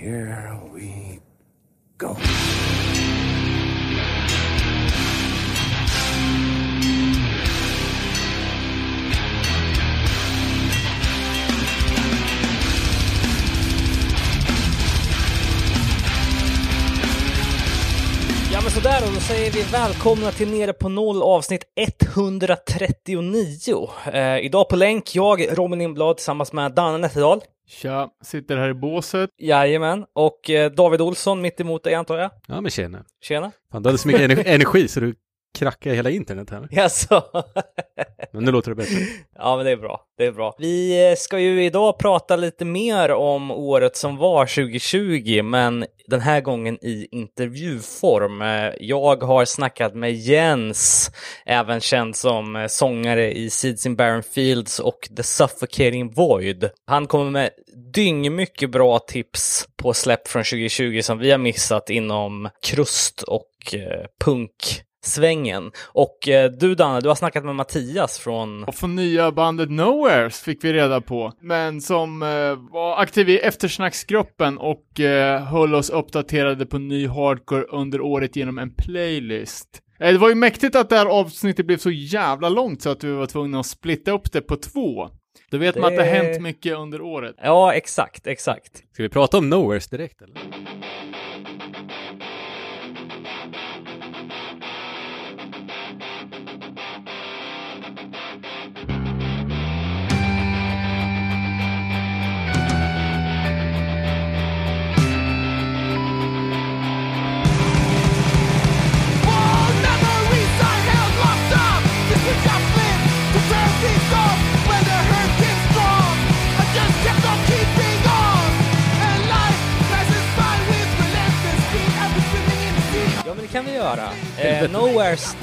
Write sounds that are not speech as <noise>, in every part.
here we go. Ja men sådär då. då säger vi välkomna till Nere på Noll avsnitt 139. Eh, idag på länk, jag Robin Lindblad tillsammans med Danne Nätterdal. Tja, sitter här i båset. Jajamän, och eh, David Olsson mitt emot dig antar jag. Ja men tjena. Tjena. Fan, du hade så mycket ener- <laughs> energi så du krackade hela internet här. <laughs> Jaså? Men nu låter det bättre. ja men det är bra, det är bra. Vi eh, ska ju idag prata lite mer om året som var 2020, men den här gången i intervjuform. Eh, Jag har snackat med Jens, även känd som eh, sångare i Seeds in Barren Fields och The Suffocating Void. Han kommer med dyngmycket bra tips på släpp från 2020 som vi har missat inom krust och punk svängen. Och eh, du Danne, du har snackat med Mattias från... Och från nya bandet Nowheres fick vi reda på. Men som eh, var aktiv i eftersnacksgruppen och eh, höll oss uppdaterade på ny hardcore under året genom en playlist. Eh, det var ju mäktigt att det här avsnittet blev så jävla långt så att vi var tvungna att splitta upp det på två. Då vet man att det har Det- hänt mycket under året. Ja, exakt, exakt. Ska vi prata om Nowheres direkt eller? Ja, men det kan vi göra. Eh, Nowheres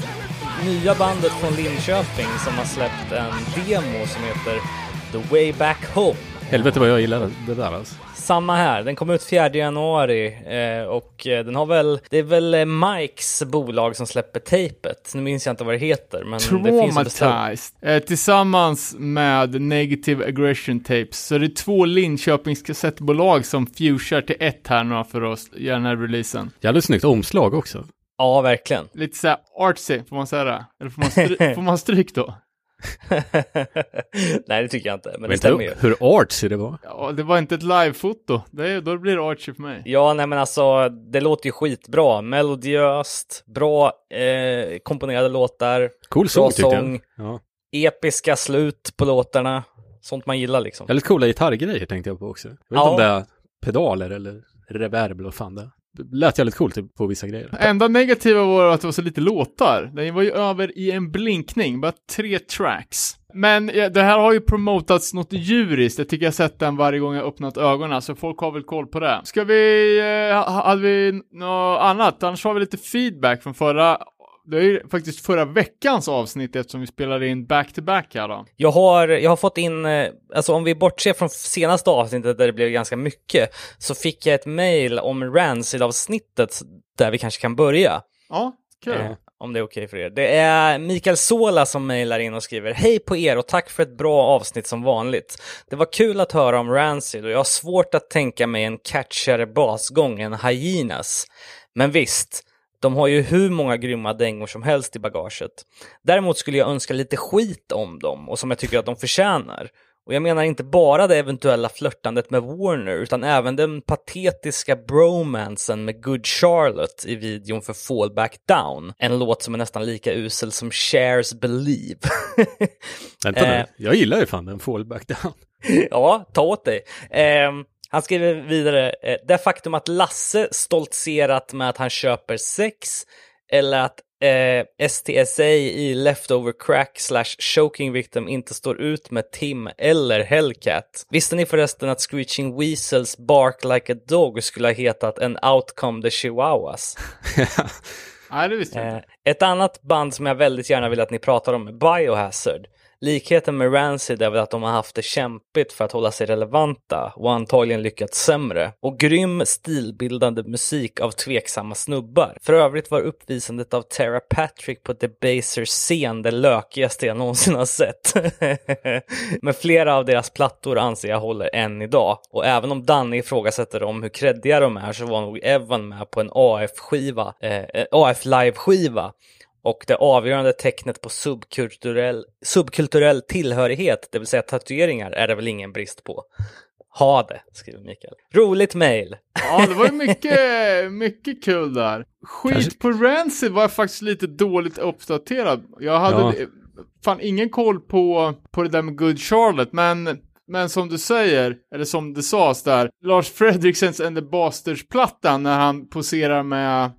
nya bandet från Linköping som har släppt en demo som heter The Way Back Home. Helvete vad jag gillar det där alltså. Samma här, den kom ut 4 januari eh, och eh, den har väl, det är väl eh, Mikes bolag som släpper tejpet. Nu minns jag inte vad det heter, men det. Traumatized. Eh, tillsammans med Negative Aggression Tapes. Så det är två Linköpings kassettbolag som fushar till ett här nu för oss, göra den här releasen. Jävligt snyggt omslag också. Ja, verkligen. Lite såhär artsy, får man säga det? Eller får man, stry- <laughs> får man stryk då? <laughs> Nej, det tycker jag inte, men det Vet stämmer ju. hur artsy det var? Ja, det var inte ett livefoto. Det är, då blir det artsy för mig. Ja, nej men alltså, det låter ju skitbra. Melodiöst, bra eh, komponerade låtar, Cool bra sång tyckte sång, jag. Ja. episka slut på låtarna. Sånt man gillar liksom. Väldigt coola gitarrgrejer tänkte jag på också. Jag vet inte Ja. om det är pedaler eller reverb eller vad fan det är. Lät jävligt coolt typ, på vissa grejer. Enda negativa var att det var så lite låtar. Den var ju över i en blinkning, bara tre tracks. Men ja, det här har ju promotats något djuriskt, jag tycker jag har sett den varje gång jag öppnat ögonen, så folk har väl koll på det. Ska vi, eh, hade vi något annat? Annars har vi lite feedback från förra, det är ju faktiskt förra veckans avsnitt eftersom vi spelade in back-to-back här då. Jag har, jag har fått in, eh, alltså om vi bortser från senaste avsnittet där det blev ganska mycket, så fick jag ett mail om Rancid-avsnittet där vi kanske kan börja. Ja, kul. Eh, om det är okej för er. Det är Mikael Sola som mejlar in och skriver Hej på er och tack för ett bra avsnitt som vanligt. Det var kul att höra om Rancid och jag har svårt att tänka mig en catchigare basgång än Hyenas. Men visst, de har ju hur många grymma dängor som helst i bagaget. Däremot skulle jag önska lite skit om dem och som jag tycker att de förtjänar. Och jag menar inte bara det eventuella flörtandet med Warner utan även den patetiska bromansen med Good Charlotte i videon för Fall Back Down. En låt som är nästan lika usel som Shares Believe. Vänta <laughs> Eh. nu, jag gillar ju fan den fallback down. <laughs> ja, ta åt dig. Ehm, han skriver vidare, eh, det faktum att Lasse stoltserat med att han köper sex eller att eh, STSA i Leftover Crack slash Choking Victim inte står ut med Tim eller Hellcat. Visste ni förresten att Screeching Weasels Bark Like a Dog skulle ha hetat en Outcome the Chihuahuas? <laughs> Nej, det visste jag Eh, inte. ett annat band som jag väldigt gärna vill att ni pratar om är Biohazard. Likheten med Rancid är väl att de har haft det kämpigt för att hålla sig relevanta och antagligen lyckats sämre. Och grym stilbildande musik av tveksamma snubbar. För övrigt var uppvisandet av Tara Patrick på Debasers scen det lökigaste jag någonsin har sett. <laughs> Men flera av deras plattor anser jag håller än idag. Och även om Danne ifrågasätter om hur kreddiga de är så var nog Evan med på en AF-skiva, eh, AF live-skiva. Och det avgörande tecknet på subkulturell, subkulturell tillhörighet, det vill säga tatueringar, är det väl ingen brist på. Ha det, skriver Mikael. Roligt mail. Ja, det var ju mycket, <laughs> mycket kul där. Skit Kanske- på Rancid var jag faktiskt lite dåligt uppdaterad. Jag hade Ja. fan ingen koll på, på det där med Good Charlotte, men men som du säger, eller som det sades där, Lars Fredriksens and the Bastards-plattan när han poserar med,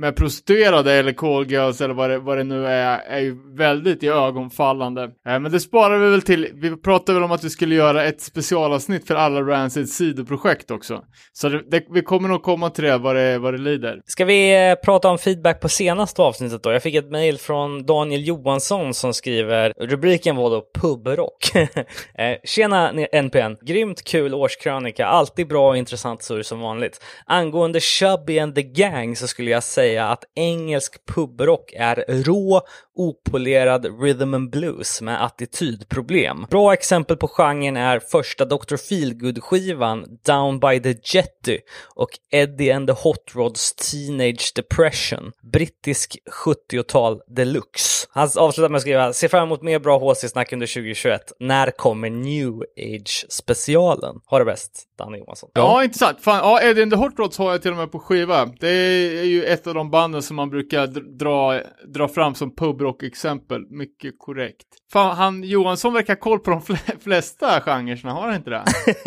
med prostituerade eller callgirls eller vad det, vad det nu är, är ju väldigt i ögonfallande. Eh, men det sparar vi väl till, vi pratade väl om att vi skulle göra ett specialavsnitt för alla Rancids sidoprojekt också. Så det, det, vi kommer nog komma till det vad det, vad det lider. Ska vi eh, prata om feedback på senaste avsnittet då? Jag fick ett mejl från Daniel Johansson som skriver, rubriken var då pubrock. <laughs> Eh, Tjena NPN, grymt kul årskrönika, alltid bra och intressant surr som vanligt. Angående Chubby and the Gang så skulle jag säga att engelsk pubrock är rå, opolerad rhythm and blues med attitydproblem. Bra exempel på genren är första Dr. Feelgood-skivan Down by the Jetty och Eddie and the Hot Rods Teenage Depression. Brittisk 70-tal deluxe. Han avslutar med att skriva “Ser fram emot mer bra HC-snack under 2021. När kommer New Age-specialen?” Ha det bäst, Danne Johansson. Ja, intressant. Fan, ja, Eddie and the Hot Rods har jag till och med på skiva. Det är ju ett av de banden som man brukar dra, dra fram som pubrock-exempel. Mycket korrekt. Fan, han Johansson verkar ha koll på de fl- <laughs> flesta genrerna, har han inte det?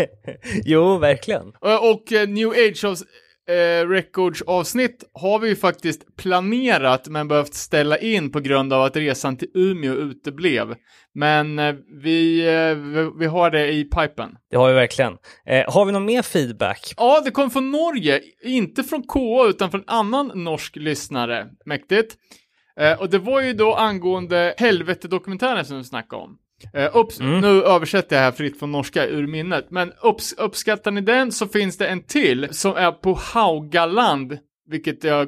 <laughs> jo, verkligen. och och eh, New Age av, eh, Records avsnitt har vi ju faktiskt planerat men behövt ställa in på grund av att resan till Umeå uteblev. Men eh, vi, eh, vi, vi har det i pipen. Det har vi verkligen. Eh, har vi någon mer feedback? Ja, det kom från Norge. Inte från KA, utan från en annan norsk lyssnare. Mäktigt. Eh, och det var ju då angående helvete-dokumentären som vi snackade om. Eh, upps- Mm. Nu översätter jag här fritt från norska ur minnet. Men upps- uppskattar ni den så finns det en till som är på Haugaland, vilket jag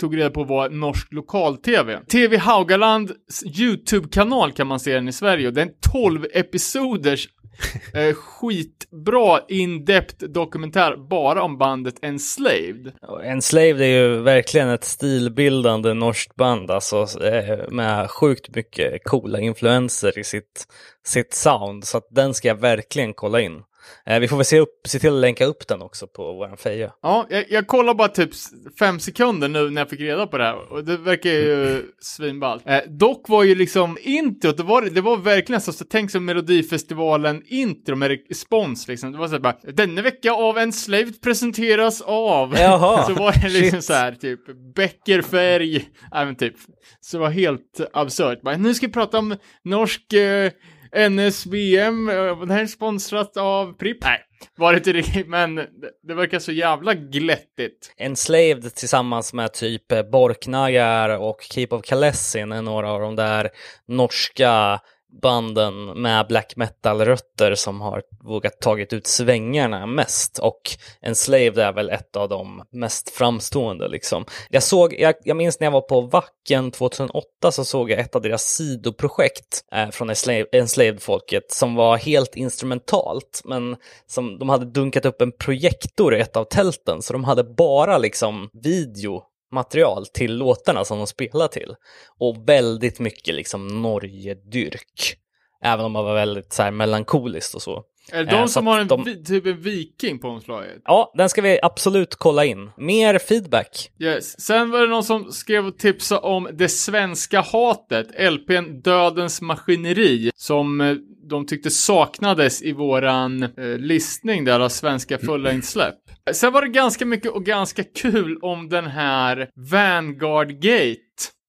tog reda på var norsk lokal-tv. TV Haugalands YouTube-kanal kan man se den i Sverige och det är en 12 episoders <laughs> eh, skitbra in-depth dokumentär bara om bandet Enslaved. Enslaved är ju verkligen ett stilbildande norskt band alltså, eh, med sjukt mycket coola influenser i sitt, sitt sound. Så att den ska jag verkligen kolla in. Eh, vi får väl se, upp, se till att länka upp den också på vår feja. Ja, jag, jag kollar bara typ fem sekunder nu när jag fick reda på det här och det verkar ju svinballt. Eh, dock var ju liksom introt, det var, det var verkligen så, så tänk som Melodifestivalen intro med respons liksom. Det var så här bara, denna vecka av Enslaved presenteras av. Jaha, <laughs> så var det liksom shit. så här typ Beckerfärg, även typ. Så det var helt absurt. Bara, nu ska vi prata om norsk eh, NSVM, eh, det här är sponsrat av Pripp. Nej, var det inte riktigt, men det, det verkar så jävla glättigt. Enslaved tillsammans med typ eh, Borknagar och Keep of Kalessin är några av de där norska banden med black metal-rötter som har vågat tagit ut svängarna mest och Enslaved är väl ett av de mest framstående liksom. Jag såg, jag, jag minns när jag var på Wacken 2008 så såg jag ett av deras sidoprojekt eh, från Enslaved- Enslaved-folket som var helt instrumentalt men som de hade dunkat upp en projektor i ett av tälten så de hade bara liksom video material till låtarna som de spelar till. Och väldigt mycket liksom Norge-dyrk. Även om man var väldigt så här melankoliskt och så. Är det Eh, de så som har en, de- typ en viking på omslaget? Ja, den ska vi absolut kolla in. Mer feedback. Yes. Sen var det någon som skrev och tipsade om Det svenska hatet, LPn Dödens maskineri, som eh, de tyckte saknades i våran eh, listning där av svenska fullängdssläpp. Sen var det ganska mycket och ganska kul om den här Vanguard Gate.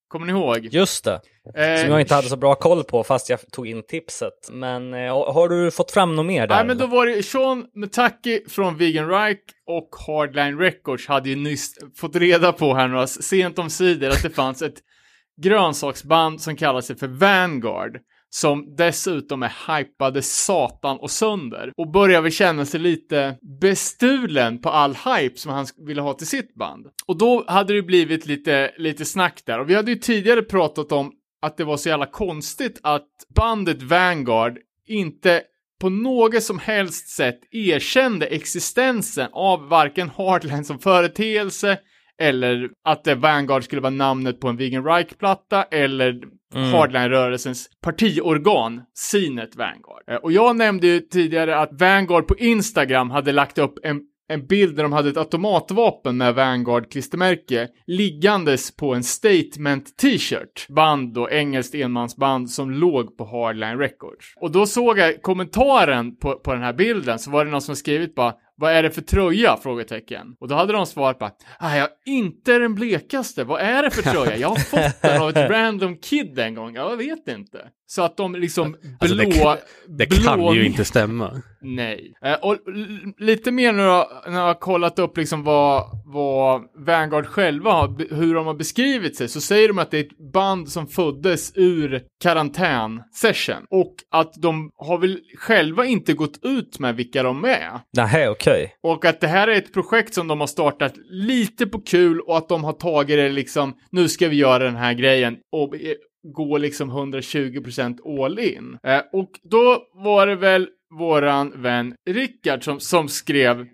Kommer ni ihåg? Just det. Eh, Som jag inte hade så bra koll på fast jag tog in tipset. Men eh, har du fått fram något mer där? Nej, men då var det Sean Mutaki från Vegan Reich och Hardline Records hade ju nyss fått reda på här några sent om sidor att det fanns ett grönsaksband som kallar sig för Vanguard som dessutom är hypade satan och sönder och börjar väl känna sig lite bestulen på all hype som han ville ha till sitt band. Och då hade det blivit lite, lite snack där och vi hade ju tidigare pratat om att det var så jävla konstigt att bandet Vanguard inte på något som helst sätt erkände existensen av varken Hardline som företeelse eller att det Vanguard skulle vara namnet på en Vegan Reich-platta eller Hardline-rörelsens partiorgan, Sinet Vanguard. Eh, Och jag nämnde ju tidigare att Vanguard på Instagram hade lagt upp en en bild där de hade ett automatvapen med Vanguard-klistermärke liggandes på en statement t-shirt. Band då, engelskt enmansband som låg på Hardline Records. Och då såg jag kommentaren på, på den här bilden så var det någon som skrivit bara vad är det för tröja? Frågetecken. Och då hade de svarat bara, ah, jag inte den blekaste, vad är det för tröja? Jag har fått den av ett <laughs> random kid en gång, jag vet inte. Så att de liksom blå... Alltså, det kan, det kan blå- ju inte stämma. Nej. Eh, och lite mer nu då, när jag har kollat upp liksom vad, vad Vanguard själva har, hur de har beskrivit sig, så säger de att det är ett band som föddes ur karantän-session. Och att de har väl själva inte gått ut med vilka de är. Nej, okej. Och att det här är ett projekt som de har startat lite på kul och att de har tagit det liksom, nu ska vi göra den här grejen och eh, gå liksom 120% all in. Eh, och då var det väl våran vän Rickard som, som skrev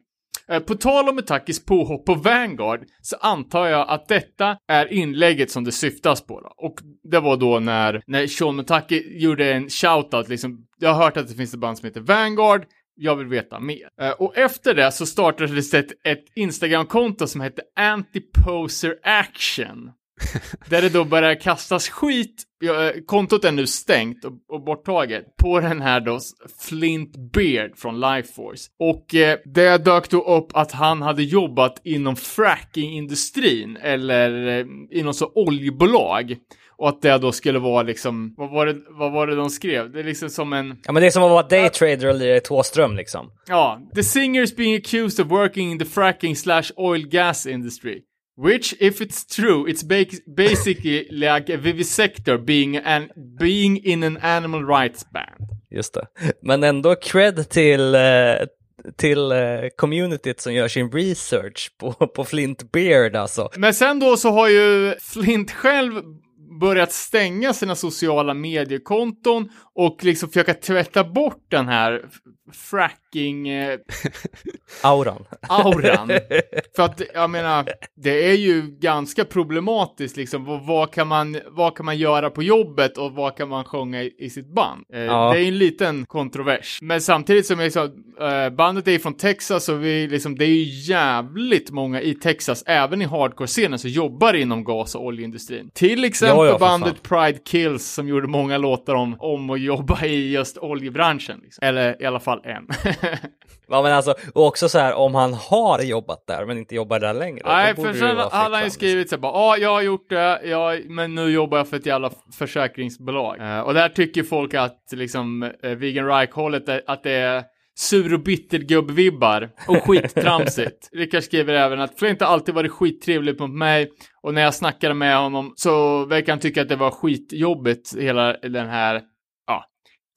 eh, på tal om Metakis påhopp på Vanguard så antar jag att detta är inlägget som det syftas på. Då. Och det var då när, när Sean Metaki gjorde en shoutout liksom. Jag har hört att det finns ett band som heter Vanguard. Jag vill veta mer. Eh, och efter det så startades ett, ett Instagram-konto som hette Antiposer Action. <laughs> Där det då börjar kastas skit, eh, kontot är nu stängt och, och borttaget, på den här då Flint Beard från Lifeforce. Och eh, det dök då upp att han hade jobbat inom frackingindustrin, eller eh, i någon så oljebolag. Och att det då skulle vara liksom, vad var det, vad var det de skrev? Det är liksom som en, Ja, men det är som att vara daytrader och lira i Thåström liksom. Ja, the singer is being accused of working in the fracking slash oil gas industry. Which, if it's true, it's ba- basically <laughs> like a vivisector being, an, being in an animal rights band. Just det. Men ändå cred till, eh, till eh, communityt som gör sin research på, på Flint Beard alltså. Men sen då så har ju Flint själv börjat stänga sina sociala mediekonton och liksom försöka tvätta bort den här fracking eh, <laughs> Auran. auran. <laughs> För att, jag menar, det är ju ganska problematiskt liksom. Vad, vad, kan man, vad kan man göra på jobbet och vad kan man sjunga i, i sitt band? Eh, Ja. Det är en liten kontrovers. Men samtidigt som jag sa, eh, bandet är från Texas och vi liksom, det är ju jävligt många i Texas, även i hardcore-scenen, som jobbar inom gas och oljeindustrin. Till exempel Ja, ja, bandet Pride Kills som gjorde många låtar om, om att jobba i just oljebranschen. Liksom. Eller i alla fall en. <laughs> Ja men alltså, och också så här om han har jobbat där men inte jobbar där längre. Nej, för sen hade han ju skrivit så här bara, ja, jag har gjort det, ja, men nu jobbar jag för ett jävla försäkringsbolag. Eh, och där tycker folk att liksom uh, Vegan Reich-hållet, att det är sur och bittergubb-vibbar och <laughs> skittramsigt. Rickard skriver även att Flint har alltid varit skittrevlig mot mig och när jag snackade med honom så verkar han tycka att det var skitjobbigt hela den här,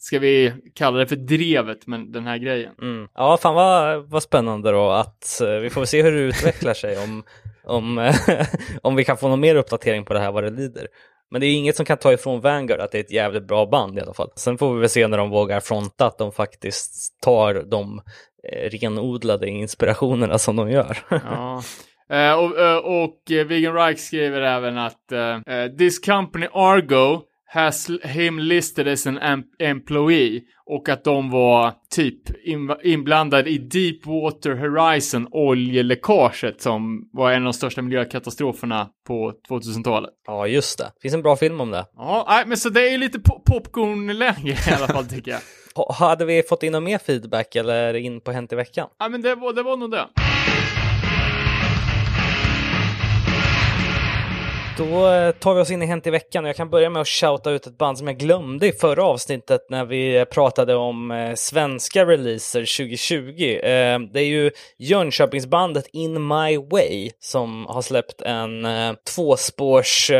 ska vi kalla det för drevet med den här grejen. Mm. Ja, fan vad, vad spännande då att eh, vi får se hur det utvecklar sig om, <laughs> om, eh, <laughs> om vi kan få någon mer uppdatering på det här vad det lider. Men det är inget som kan ta ifrån Vanguard att det är ett jävligt bra band i alla fall. Sen får vi väl se när de vågar fronta att de faktiskt tar de eh, renodlade inspirationerna som de gör. <laughs> Ja. Eh, och, eh, och Vegan Reich skriver även att eh, This company Argo has him listed as an em- employee och att de var typ in- inblandade i Deepwater Horizon oljeläckaget som var en av de största miljökatastroferna på 2000-talet. ja, just det. finns en bra film om det. Ja, men så det är lite po- popcornläge i alla fall tycker jag. <laughs> Ha- Hade vi fått in någon mer feedback eller in på Hänt i veckan? Ja, men det var, det var nog det. Då eh, tar vi oss in i Hänt i veckan och jag kan börja med att shouta ut ett band som jag glömde i förra avsnittet när vi eh, pratade om eh, svenska releaser 2020. Det är ju Jönköpingsbandet In My Way som har släppt en tvåspårs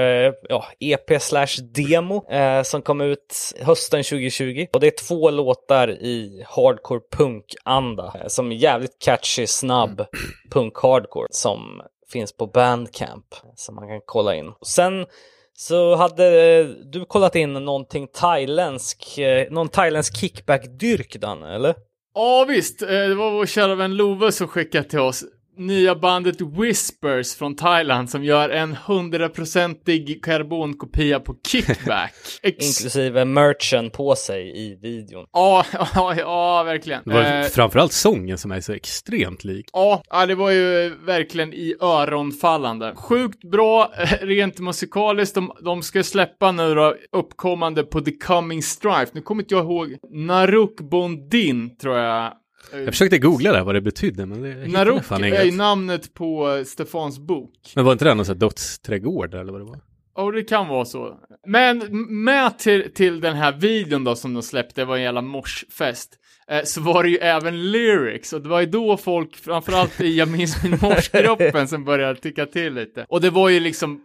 ja, EP slash demo som kom ut hösten 2020. Och det är två låtar i hardcore punk-anda som är jävligt catchy, snabb <clears throat> punk-hardcore som finns på Bandcamp eh, som man kan kolla in. Sen så hade eh, du kollat in någonting thailändsk, eh, någon thailändsk kickback-dyrk Danne, eller? Ja visst, det var vår kära vän Love som skickade till oss nya bandet Whispers från Thailand som gör en hundraprocentig karbonkopia på Kickback. Ex- <laughs> Inklusive merchen på sig i videon. ja, ja, ja, verkligen. Det var Eh, framförallt sången som är så extremt lik. Ja, ja, det var ju verkligen i öronfallande. Sjukt bra, eh, rent musikaliskt. De, de ska släppa nu då, uppkommande på The Coming Strife. Nu kommer inte jag ihåg. Naruk Bondin, tror jag. Jag försökte googla det, vad det betydde, men det Naruk fan är inget. namnet på eh, Stefans bok. Men var inte det någon sån här dödsträdgård eller vad det var? Ja, det kan vara så. Men med till, till den här videon då som de släppte, det var en jävla morsfest. Eh, så var det ju även lyrics och det var ju då folk, framförallt i Jag minns min morsgruppen som började tycka till lite. Och det var ju liksom,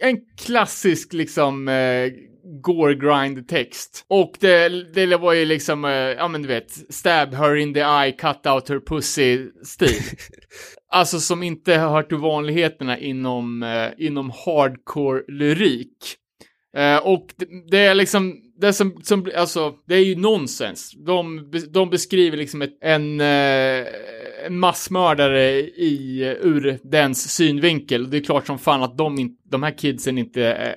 en klassisk liksom eh, gore grind text. Och det, det var ju liksom, eh, ja men du vet, stab her in the eye, cut out her pussy stil. <laughs> Alltså som inte har hört till vanligheterna inom, inom hardcore-lyrik. Eh, och det, det är liksom, det som, som, alltså, det är ju nonsens. De, de beskriver liksom ett, en, eh, en massmördare i, eh, ur dens synvinkel. Det är klart som fan att de, in, de här kidsen inte eh,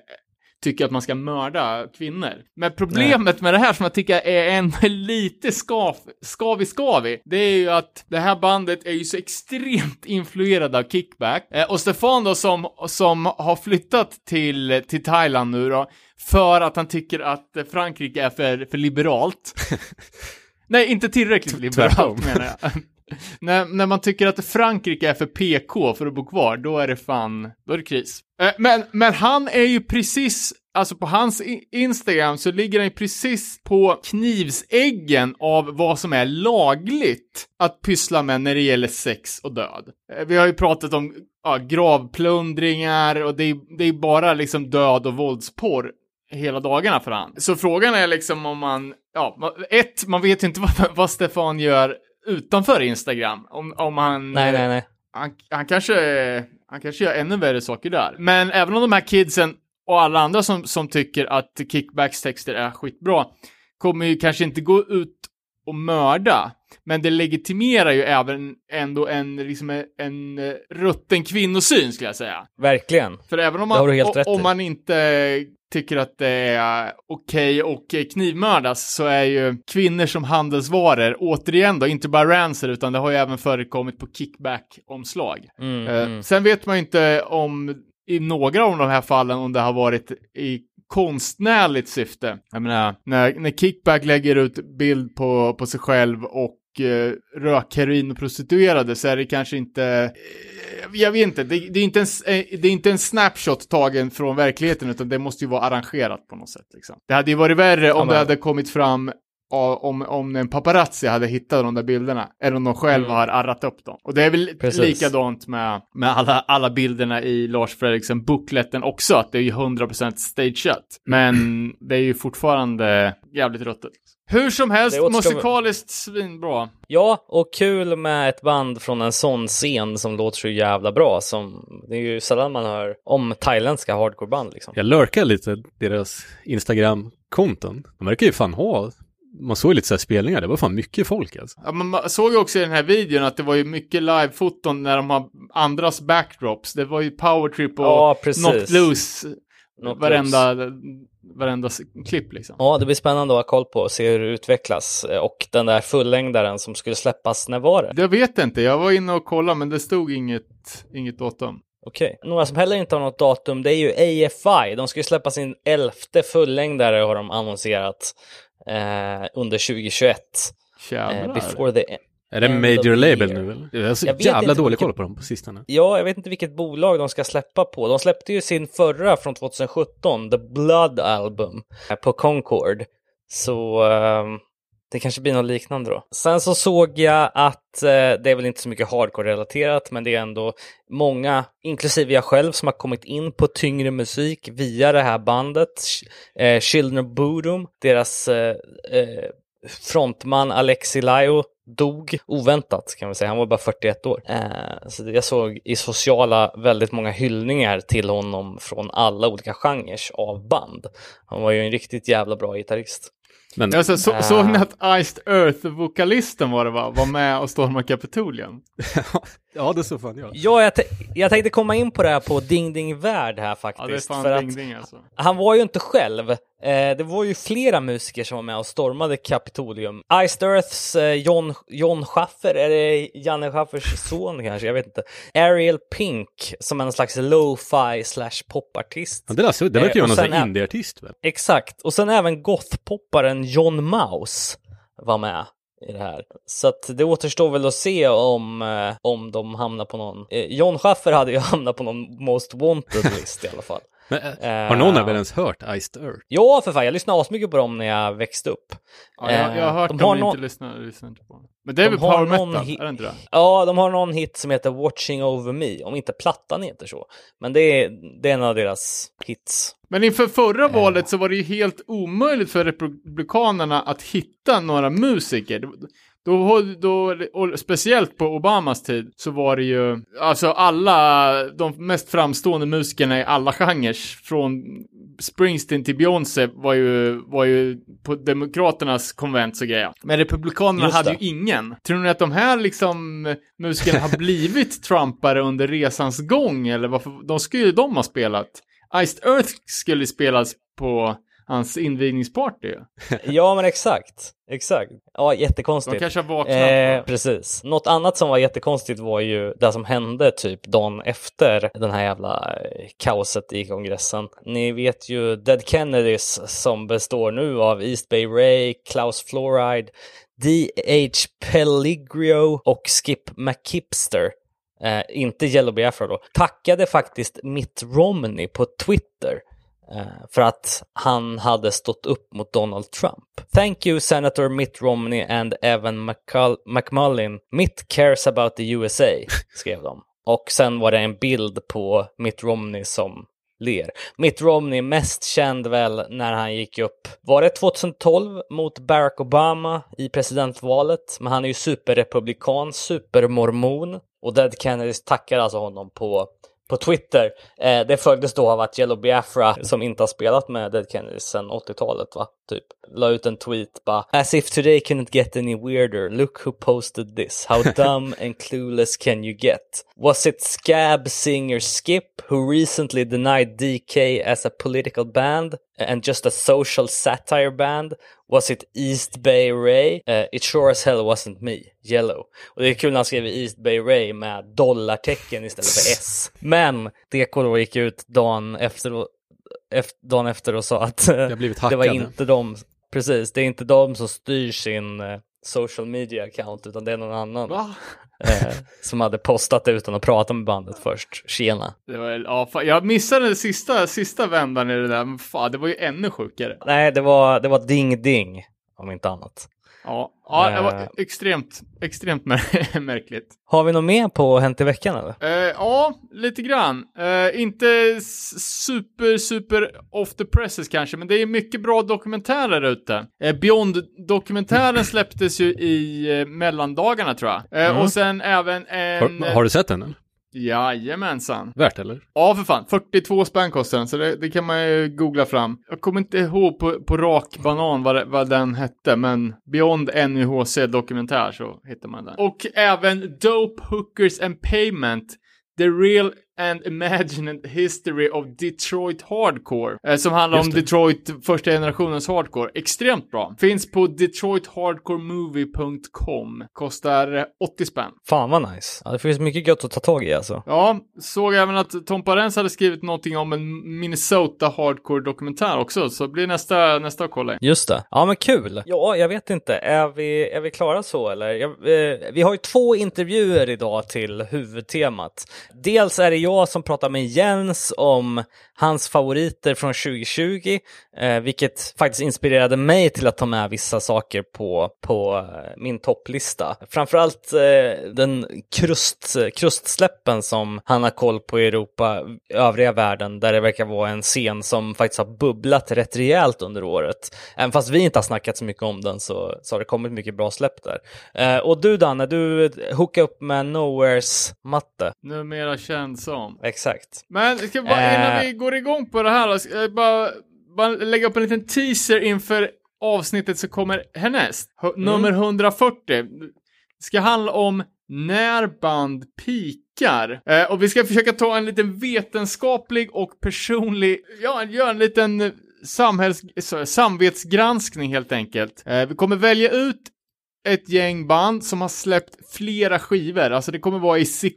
tycker att man ska mörda kvinnor. Men problemet med det här som jag tycker är en <laughs> lite skav, skavig skavig, det är ju att det här bandet är ju så extremt influerad av kickback. Eh, och Stefan då som, som har flyttat till, till Thailand nu då, för att han tycker att Frankrike är för, för liberalt. <laughs> Nej, inte tillräckligt liberalt menar jag. <laughs> när, när man tycker att Frankrike är för PK för att bo kvar, då är det fan, då är det kris. Eh, men, men han är ju precis, alltså på hans Instagram så ligger han ju precis på knivsäggen av vad som är lagligt att pyssla med när det gäller sex och död. Eh, vi har ju pratat om ja, gravplundringar och det är, det är bara liksom död och våldsporr hela dagarna för han. Så frågan är liksom om man, ja, ett, man vet ju inte <laughs> vad, vad Stefan gör utanför Instagram. Om, om han... Nej, nej, nej. Han, han kanske, han kanske gör ännu värre saker där. Men även om de här kidsen och alla andra som, som tycker att Kickbacks texter är skitbra kommer ju kanske inte gå ut och mörda. Men det legitimerar ju även ändå en, liksom en, en eh, rutten kvinnosyn skulle jag säga. Verkligen. För även om man, om man inte tycker att det är okej och knivmördas så är ju kvinnor som handelsvaror, återigen då, inte bara ranser utan det har ju även förekommit på kickback-omslag. Mm, Eh, mm. Sen vet man ju inte om i några av de här fallen om det har varit i konstnärligt syfte. Jag menar, när, när Kickback lägger ut bild på, på sig själv och eh, rökheroin och prostituerade så är det kanske inte, eh, jag vet inte, det, det, är inte en, eh, det är inte en snapshot tagen från verkligheten utan det måste ju vara arrangerat på något sätt. Liksom. Det hade ju varit värre om men- det hade kommit fram ja, om, om en paparazzi hade hittat de där bilderna, än om de själva har arrat upp dem. Och det är väl Precis. likadant med, med alla, alla bilderna i Lars Fredriksen bookletten också, att det är ju 100% stageat. Men det är ju fortfarande jävligt ruttet. Hur som helst, musikaliskt svinbra. Ja, och kul med ett band från en sån scen som låter så jävla bra. Som, det är ju sällan man hör om thailändska hardcoreband liksom. Jag lurkar lite deras Instagram-konton. De verkar ju fan ha, man såg ju lite så här spelningar, det var fan mycket folk alltså. Ja, men man såg ju också i den här videon att det var ju mycket livefoton när de har andras backdrops. Det var ju powertrip och Ja, precis. knocked loose Knocked varenda, varenda klipp liksom. Ja, det blir spännande att ha koll på och se hur det utvecklas. Och den där fullängdaren som skulle släppas, när var det? Jag vet inte, jag var inne och kollade men det stod inget, inget datum. Okej. Några som heller inte har något datum, det är ju AFI. De ska ju släppa sin elfte fullängdare har de annonserat eh, under 2021. Eh, Jävlar. before the... Är det major label year. nu eller? Jag har så Jag jävla dålig vilket- koll på dem på sistone. Ja, jag vet inte vilket bolag de ska släppa på. De släppte ju sin förra från 2017, The Blood Album, på Concord. Så ehm, det kanske blir något liknande då. Sen så såg jag att eh, det är väl inte så mycket hardcore-relaterat, men det är ändå många, inklusive jag själv, som har kommit in på tyngre musik via det här bandet. Eh, Children of Bodom, deras eh, eh, frontman Alexi Laio dog oväntat kan man säga. Han var bara 41 år. Eh, så jag såg i sociala väldigt många hyllningar till honom från alla olika genrer av band. Han var ju en riktigt jävla bra gitarrist. Men Alltså, så, Ah. såg ni att Iced Earth-vokalisten var det va? Var med och stormade Kapitolium? <laughs> ja, det så fan jag. Ja, jag, jag tänkte komma in på det här på Ding Ding Värld här Ja, faktiskt. det är fan för att ding ding alltså. Han var ju inte själv. Eh, det var ju flera musiker som var med och stormade Kapitolium. Iced Earths eh, John, John Schaffer, är det Janne Schaffers son kanske? Jag vet inte. Ariel Pink som är en slags lo-fi slash popartist. Ja, det, där, så- det verkar ju Eh, vara någon indieartist väl? Exakt, och sen även gothpopparen John Mouse var med i det här. Så att det återstår väl att se om, eh, om de hamnar på någon... Eh, John Schaffer hade ju <laughs> hamnat på någon Most Wanted-list i alla fall. Men, Eh, har någon av er ens hört Iced Earth? Ja, för fan, jag lyssnade asmycket på dem när jag växte upp. Ja, jag, jag har Eh, hört de dem har men någon- inte lyssnat, lyssnat på dem. Men det är De väl power någon metal, hi- är det inte det? Ja, de har någon hit som heter Watching Over Me, om inte plattan heter så. Men det är, det är en av deras hits. Men inför förra valet så var det ju helt omöjligt för Republikanerna att hitta några musiker. Då, då, och speciellt på Obamas tid så var det ju, alltså alla, de mest framstående musikerna i alla genrer, från Springsteen till Beyoncé var ju, var ju på Demokraternas konvent så grejer. Men Republikanerna hade ju ingen. Tror ni att de här liksom musikerna har <laughs> blivit Trumpare under resans gång? Eller varför? De skulle ju de ha spelat. Iced Earth skulle spelas på hans invigningsparty. <laughs> Ja, men exakt. Exakt. Ja, De jättekonstigt. kanske har vaknat. Eh, precis. Något annat som var jättekonstigt var ju det som hände typ dagen efter den här jävla eh, kaoset i kongressen. Ni vet ju Dead Kennedys som består nu av East Bay Ray, Klaus Fluoride, D.H. Pelligrio och Skip McKipster. Eh, inte Yellow Biafra då. Tackade faktiskt Mitt Romney på Twitter för att han hade stått upp mot Donald Trump. Thank you Senator Mitt Romney and Evan McMullin. Mitt cares about the USA, <laughs> skrev de. Och sen var det en bild på Mitt Romney som ler. Mitt Romney mest känd väl när han gick upp, var det 2012 mot Barack Obama i presidentvalet? Men han är ju superrepublikan, supermormon. Och Dead Kennedys tackar alltså honom på på Twitter. Eh, det följdes då av att Yellow Biafra, som inte har spelat med Dead Kennedys sedan 80-talet, va? Typ, la ut en tweet bara As if today couldn't get any weirder, look who posted this. How <laughs> dumb and clueless can you get? Was it Scab singer Skip who recently denied DK as a political band and just a social satire band? Was it East Bay Ray? Uh, it sure as hell wasn't me. Yellow. Och det är kul när han skrev East Bay Ray med dollartecken istället för S. <laughs> Men DK då gick ut dagen efter och, efter, dagen efter och sa att eh, det var inte de, precis, det är inte de som styr sin eh, social media account utan det är någon annan Va? Eh, som hade postat utan att prata med bandet först. Tjena. Det var, ja, fan, jag missade den sista, sista vändan i det där, men fan, det var ju ännu sjukare. Nej, det var, det var Ding Ding, om inte annat. Ja, ja det var Eh. extremt, extremt mär- <laughs> märkligt. Har vi något mer på Hänt i veckan eller? Eh, ja, lite grann. Eh, inte super, super off the presses kanske, men det är mycket bra dokumentärer ute. Eh, Beyond-dokumentären <laughs> släpptes ju i eh, mellandagarna tror jag. Eh, Och sen även en... Har, har du sett den? Jajamensan. Värt eller? Ja, för fan. 42 spänn kostar den, så det, det kan man ju googla fram. Jag kommer inte ihåg på, på rak banan vad, det- vad den hette, men Beyond NUHC dokumentär så hittar man den. Och även Dope Hookers and Payment. The Real and Imagined History of Detroit Hardcore. Eh, som handlar om Detroit första generationens hardcore. Extremt bra. Finns på detroithardcoremovie.com. Kostar eh, 80 spänn. Fan vad nice. Ja, det finns mycket gött att ta tag i alltså. Ja, såg även att Tom Parens hade skrivit någonting om en Minnesota hardcore dokumentär också, så blir nästa, nästa att kolla in. Just det. Ja men kul. Ja, jag vet inte. Är vi, är vi klara så eller? Jag, eh, vi har ju två intervjuer idag till huvudtemat. Dels är det jag som pratar med Jens om hans favoriter från 2020, eh, vilket faktiskt inspirerade mig till att ta med vissa saker på, på eh, min topplista. Framförallt eh, den krust, krustsläppen som han har koll på i Europa, övriga världen, där det verkar vara en scen som faktiskt har bubblat rätt rejält under året. Även fast vi inte har snackat så mycket om den så, så har det kommit mycket bra släpp där. Eh, och du Danne, du hookade upp med Nowheres matte. Numera känd som. Exakt. Men ska vi bara, innan Eh. vi går igång på det här, ska jag bara, bara lägga upp en liten teaser inför avsnittet som kommer härnäst. H- Nummer 140. Det ska handla om när band pikar. Eh, och vi ska försöka ta en liten vetenskaplig och personlig, ja, göra en liten samhälls, samvetsgranskning helt enkelt. Eh, vi kommer välja ut ett gäng band som har släppt flera skivor, alltså det kommer vara i sick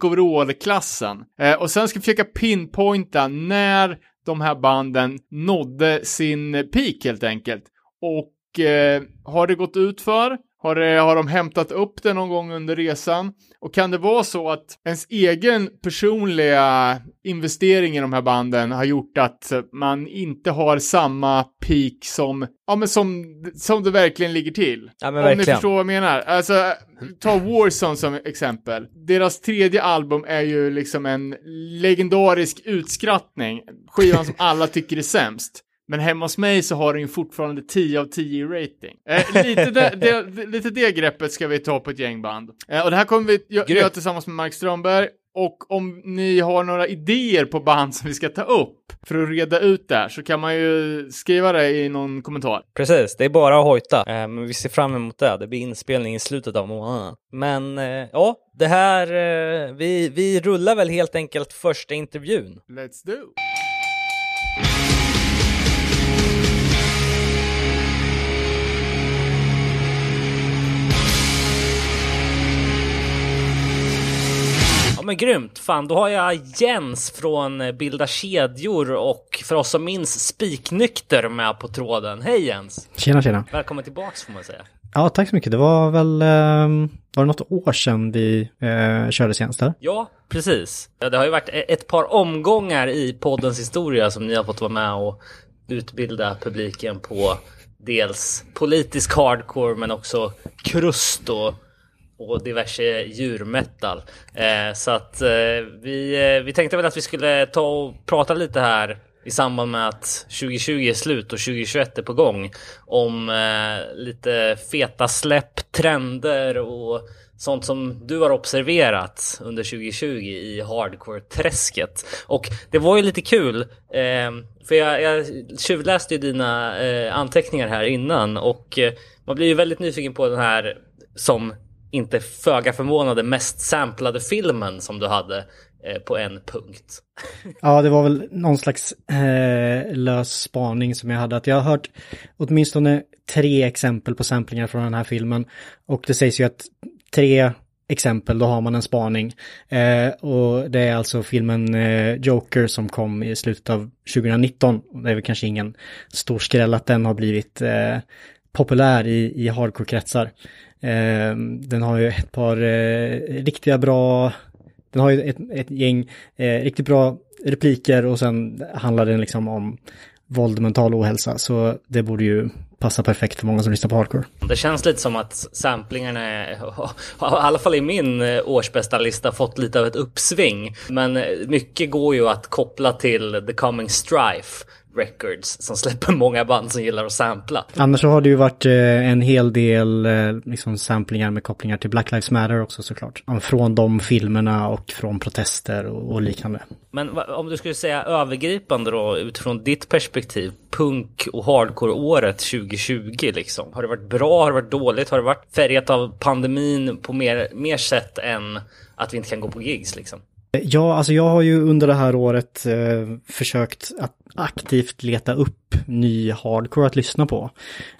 klassen Eh, och sen ska vi försöka pinpointa när de här banden nådde sin peak helt enkelt. Och eh, har det gått ut för? Har, det, har de hämtat upp det någon gång under resan? Och kan det vara så att ens egen personliga investering i de här banden har gjort att man inte har samma peak som, ja men som, som det verkligen ligger till? Ja, Om ni verkligen. förstår vad jag menar. Alltså, ta Warzone som exempel. Deras tredje album är ju liksom en legendarisk utskrattning. Skivan som alla tycker är sämst. Men hemma hos mig så har den ju fortfarande 10 av 10 i rating. Eh, lite, det, det, lite det greppet ska vi ta på ett gäng band. Eh, och det här kommer vi gö- Grymt. göra tillsammans med Mark Strömberg. Och om ni har några idéer på band som vi ska ta upp för att reda ut det här så kan man ju skriva det i någon kommentar. Precis, det är bara att hojta. Eh, Men vi ser fram emot det. Det blir inspelning i slutet av månaden. Men eh, ja, det här, eh, vi, vi rullar väl helt enkelt första intervjun. Let's do! Men grymt! Fan, då har jag Jens från eh, Bilda Kedjor och för oss som minns Spiknykter med på tråden. Hej Jens! Tjena, tjena. Välkommen tillbaks får man säga. Ja, tack så mycket. Det var väl, ehm, var det något år sedan vi eh, körde senast där? Ja, precis. Ja, det har ju varit e- ett par omgångar i poddens historia som ni har fått vara med och utbilda publiken på dels politisk hardcore men också krust och, och diverse djurmetal. Eh, så att eh, vi, eh, vi tänkte väl att vi skulle ta och prata lite här i samband med att 2020 är slut och 2021 är på gång om eh, lite feta släpp, trender och sånt som du har observerat under 2020 i hardcore-träsket. Och det var ju lite kul, eh, för jag, jag tjuvläste ju dina eh, anteckningar här innan och eh, man blir ju väldigt nyfiken på den här som inte föga förvånade mest samplade filmen som du hade eh, på en punkt. <laughs> Ja, det var väl någon slags eh, lös spaning som jag hade. Att jag har hört åtminstone tre exempel på samplingar från den här filmen. Och det sägs ju att tre exempel, då har man en spaning. Eh, och det är alltså filmen eh, Joker som kom i slutet av 2019. Det är väl kanske ingen stor skräll att den har blivit eh, populär i, i hardcore-kretsar. Eh, den har ju ett par eh, riktiga bra den har ju ett, ett gäng eh, riktigt bra repliker och sen handlar den liksom om våld och mental ohälsa. Så det borde ju passa perfekt för många som lyssnar på hardcore. Det känns lite som att samplingarna, är- <laughs> i alla fall i min eh, årsbästa lista, fått lite av ett uppsving. Men eh, mycket går ju att koppla till The Coming Strife Records som släpper många band som gillar att sampla. Annars så har det ju varit eh, en hel del eh, liksom samplingar med kopplingar till Black Lives Matter också såklart. Från de filmerna och från protester och, liknande. Men om du skulle säga övergripande då utifrån ditt perspektiv, punk och hardcore-året 2020 liksom. Har det varit bra, har det varit dåligt, har det varit färgat av pandemin på mer, mer sätt än att vi inte kan gå på gigs liksom? Ja, alltså jag har ju under det här året eh, försökt att aktivt leta upp ny hardcore att lyssna på.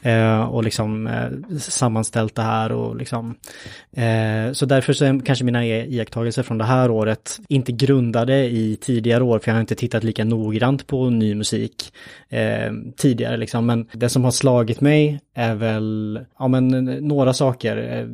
Eh, och liksom eh, sammanställt det här och liksom. Eh, så därför så är kanske mina e- iakttagelser från det här året inte grundade i tidigare år, för jag har inte tittat lika noggrant på ny musik eh, tidigare liksom. Men det som har slagit mig är väl, ja men eh, några saker. Eh,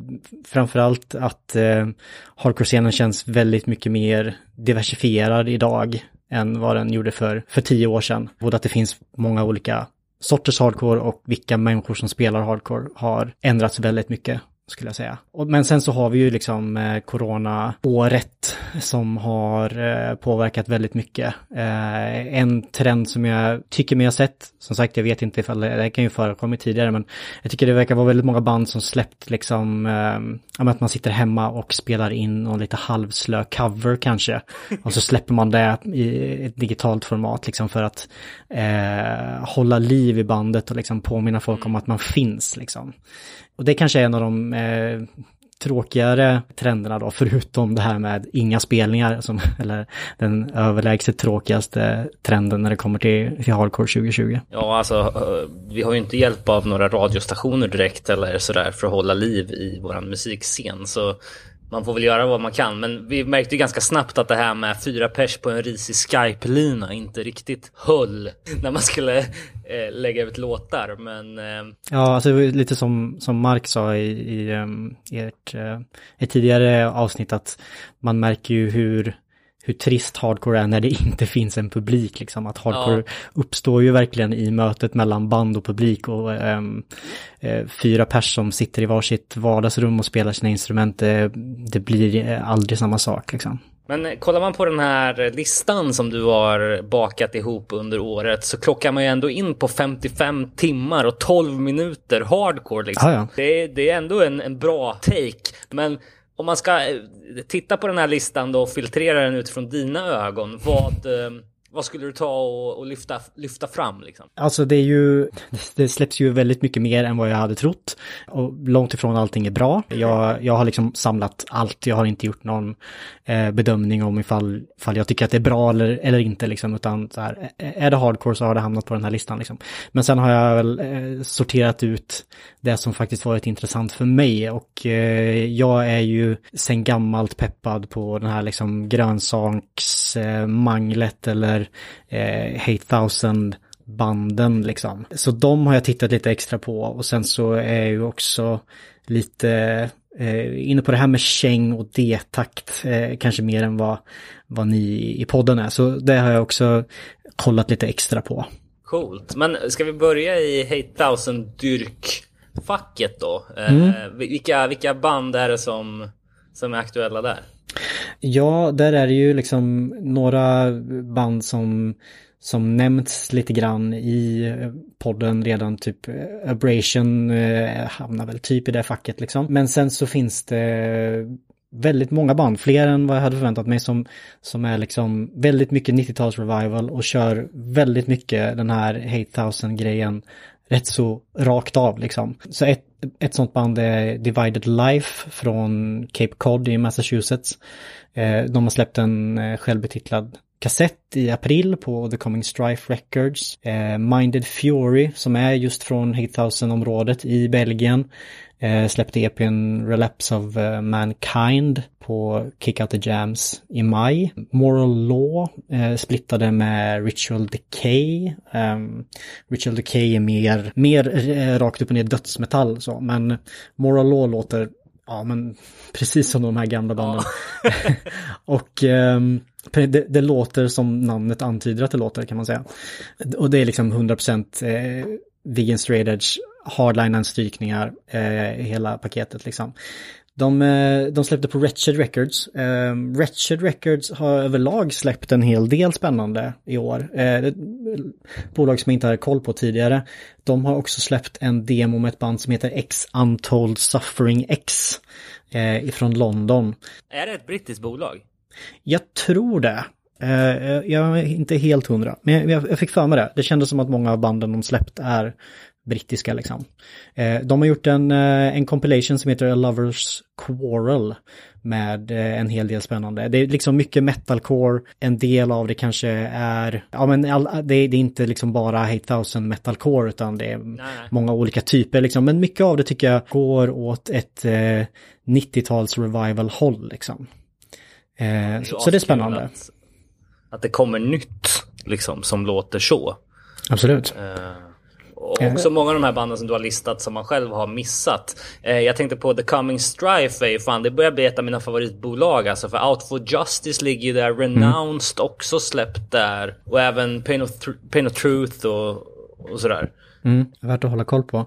framförallt att eh, hardcore-scenen känns väldigt mycket mer diversifierad idag än vad den gjorde för, för tio år sedan. Både att det finns många olika sorters hardcore och vilka människor som spelar hardcore har ändrats väldigt mycket skulle jag säga. Men sen så har vi ju liksom eh, corona-året som har eh, påverkat väldigt mycket. Eh, en trend som jag tycker mig ha sett, som sagt jag vet inte ifall det, det kan ju förekommit tidigare, men jag tycker det verkar vara väldigt många band som släppt liksom, eh, att man sitter hemma och spelar in någon lite halvslö cover kanske. <laughs> Och så släpper man det i ett digitalt format liksom för att hålla liv i bandet och liksom påminna folk om att man finns liksom. Och det kanske är en av de eh, tråkigare trenderna då, förutom det här med inga spelningar, som, <laughs> eller den överlägset tråkigaste trenden när det kommer till, till hardcore 2020. Ja, alltså eh, vi har ju inte hjälp av några radiostationer direkt eller sådär för att hålla liv i våran musikscen. Så man får väl göra vad man kan. Men vi märkte ju ganska snabbt att det här med fyra pers på en risig Skype-lina inte riktigt höll <laughs> när man skulle eh, lägga ut låtar. Men eh, Ja, alltså det var lite som, som Mark sa i, i um, ert, uh, ett tidigare avsnitt att man märker ju hur hur trist hardcore är när det <laughs> inte finns en publik liksom. Att hardcore uppstår ju verkligen i mötet mellan band och publik och ehm, eh, fyra pers som sitter i varsitt vardagsrum och spelar sina instrument, det, det blir eh, aldrig samma sak liksom. Men kollar man på den här listan som du har bakat ihop under året så klockar man ju ändå in på 55 timmar och 12 minuter hardcore liksom. Ja, ja. Det, är, det är ändå en, en bra take. Men om man ska eh, titta på den här listan då och filtrera den utifrån dina ögon, vad, eh, vad skulle du ta och, och lyfta, lyfta fram liksom? Alltså det är ju, <laughs> det släpps ju väldigt mycket mer än vad jag hade trott. Och långt ifrån allting är bra. Jag, jag har liksom samlat allt, jag har inte gjort någon eh, bedömning om ifall, ifall jag tycker att det är bra eller, eller inte liksom. Utan så här, eh, är det hardcore så har det hamnat på den här listan liksom. Men sen har jag väl eh, sorterat ut det som faktiskt varit intressant för mig. Och eh, jag är ju sen gammalt peppad på den här liksom grönsaksmanglet eh, eller eh, Hate Thousand banden liksom. Så de har jag tittat lite extra på och sen så är jag ju också lite eh, inne på det här med käng och D-takt, eh, kanske mer än vad, vad ni i podden är. Så det har jag också kollat lite extra på. Coolt. Men ska vi börja i Hate Thousand dyrk-facket då? Eh, vilka, vilka band är det som, som är aktuella där? Ja, där är det ju liksom några band som, som nämnts lite grann i podden redan, typ Abration Abrasion eh, hamnar väl typ i det facket liksom. Men sen så finns det väldigt många band, fler än vad jag hade förväntat mig, som, som är liksom väldigt mycket 90-tals revival och kör väldigt mycket den här Hate Thousand-grejen rätt så rakt av liksom. Så ett, ett sånt band är Divided Life från Cape Cod i Massachusetts. Eh, de har släppt en eh, självbetitlad kassett i april på The Coming Strife Records. Eh, Minded Fury som är just från Hate Thousand-området i Belgien. Eh, släppte EPn Relapse of eh, Mankind på Kick Out The Jams i maj. Moral Law eh, splittade med Ritual Decay. Um, Ritual Decay är mer, mer eh, rakt upp och ner dödsmetall så, men Moral Law låter Ja, men precis som de här gamla banden. <laughs> och ehm, det, det låter som namnet antyder att det låter kan man säga. Och det är liksom 100% eh, vegan straight edge, hardline strykningar, eh, hela paketet liksom. De, eh, de släppte på Wretched Records. Eh, Wretched Records har överlag släppt en hel del spännande i år. Eh, ett bolag som jag inte hade koll på tidigare. De har också släppt en demo med ett band som heter X Untold Suffering X eh, ifrån London. Är det ett brittiskt bolag? Jag tror det. Eh, jag är inte helt hundra, men jag, fick för mig det. Det kändes som att många av banden de släppt är brittiska liksom. Eh, de har gjort en, eh, en compilation som heter A Lover's Quarrel med en hel del spännande. Det är liksom mycket metalcore, en del av det kanske är, ja men all, det, det är inte liksom bara 8000 metalcore utan det är nej. många olika typer liksom. Men mycket av det tycker jag går åt ett eh, 90-tals revival håll liksom. Eh, så, så det är spännande. Att, att det kommer nytt liksom som låter så. Absolut. Eh, och också många av de här banden som du har listat som man själv har missat. Eh, jag tänkte på The Coming Strife är ju fan, det börjar bli ett av mina favoritbolag alltså. För Out for Justice ligger ju där, Renounced också släppt där. Och även Pain of, Pain of Truth och, och sådär. Mm, värt att hålla koll på.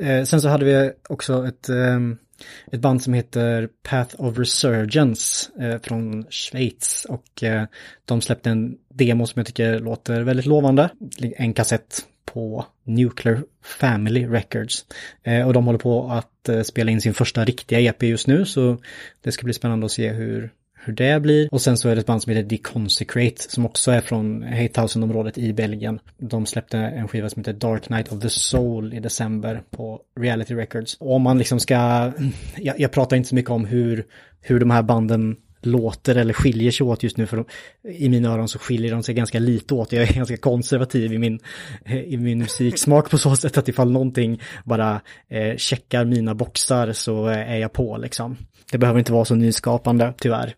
Eh, sen så hade vi också ett, ehm, ett band som heter Path of Resurgence eh, från Schweiz. Och eh, de släppte en demo som jag tycker låter väldigt lovande. En kassett på Nuclear Family Records. Eh, och de håller på att eh, spela in sin första riktiga EP just nu så det ska bli spännande att se hur, hur det blir. Och sen så är det ett band som heter Deconsecrate som också är från Haythausen-området i Belgien. De släppte en skiva som heter Dark Knight of the Soul i december på Reality Records. Och om man liksom ska, jag, jag pratar inte så mycket om hur, hur de här banden låter eller skiljer sig åt just nu för de, i mina öron så skiljer de sig ganska lite åt. Jag är <laughs> ganska konservativ i min, i min musiksmak på så sätt att ifall någonting bara eh, checkar mina boxar så eh, är jag på liksom. Det behöver inte vara så nyskapande tyvärr.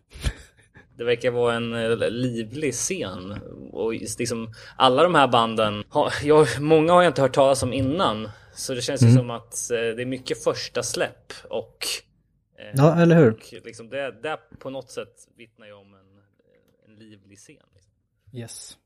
Det verkar vara en eh, livlig scen. Och liksom, alla de här banden, har, jag, många har jag inte hört talas om innan. Så det känns ju som att eh, det är mycket första släpp och eh, Ja, eller hur? Och liksom det, det på något sätt vittnar ju om en, en livlig scen. Liksom. Yes.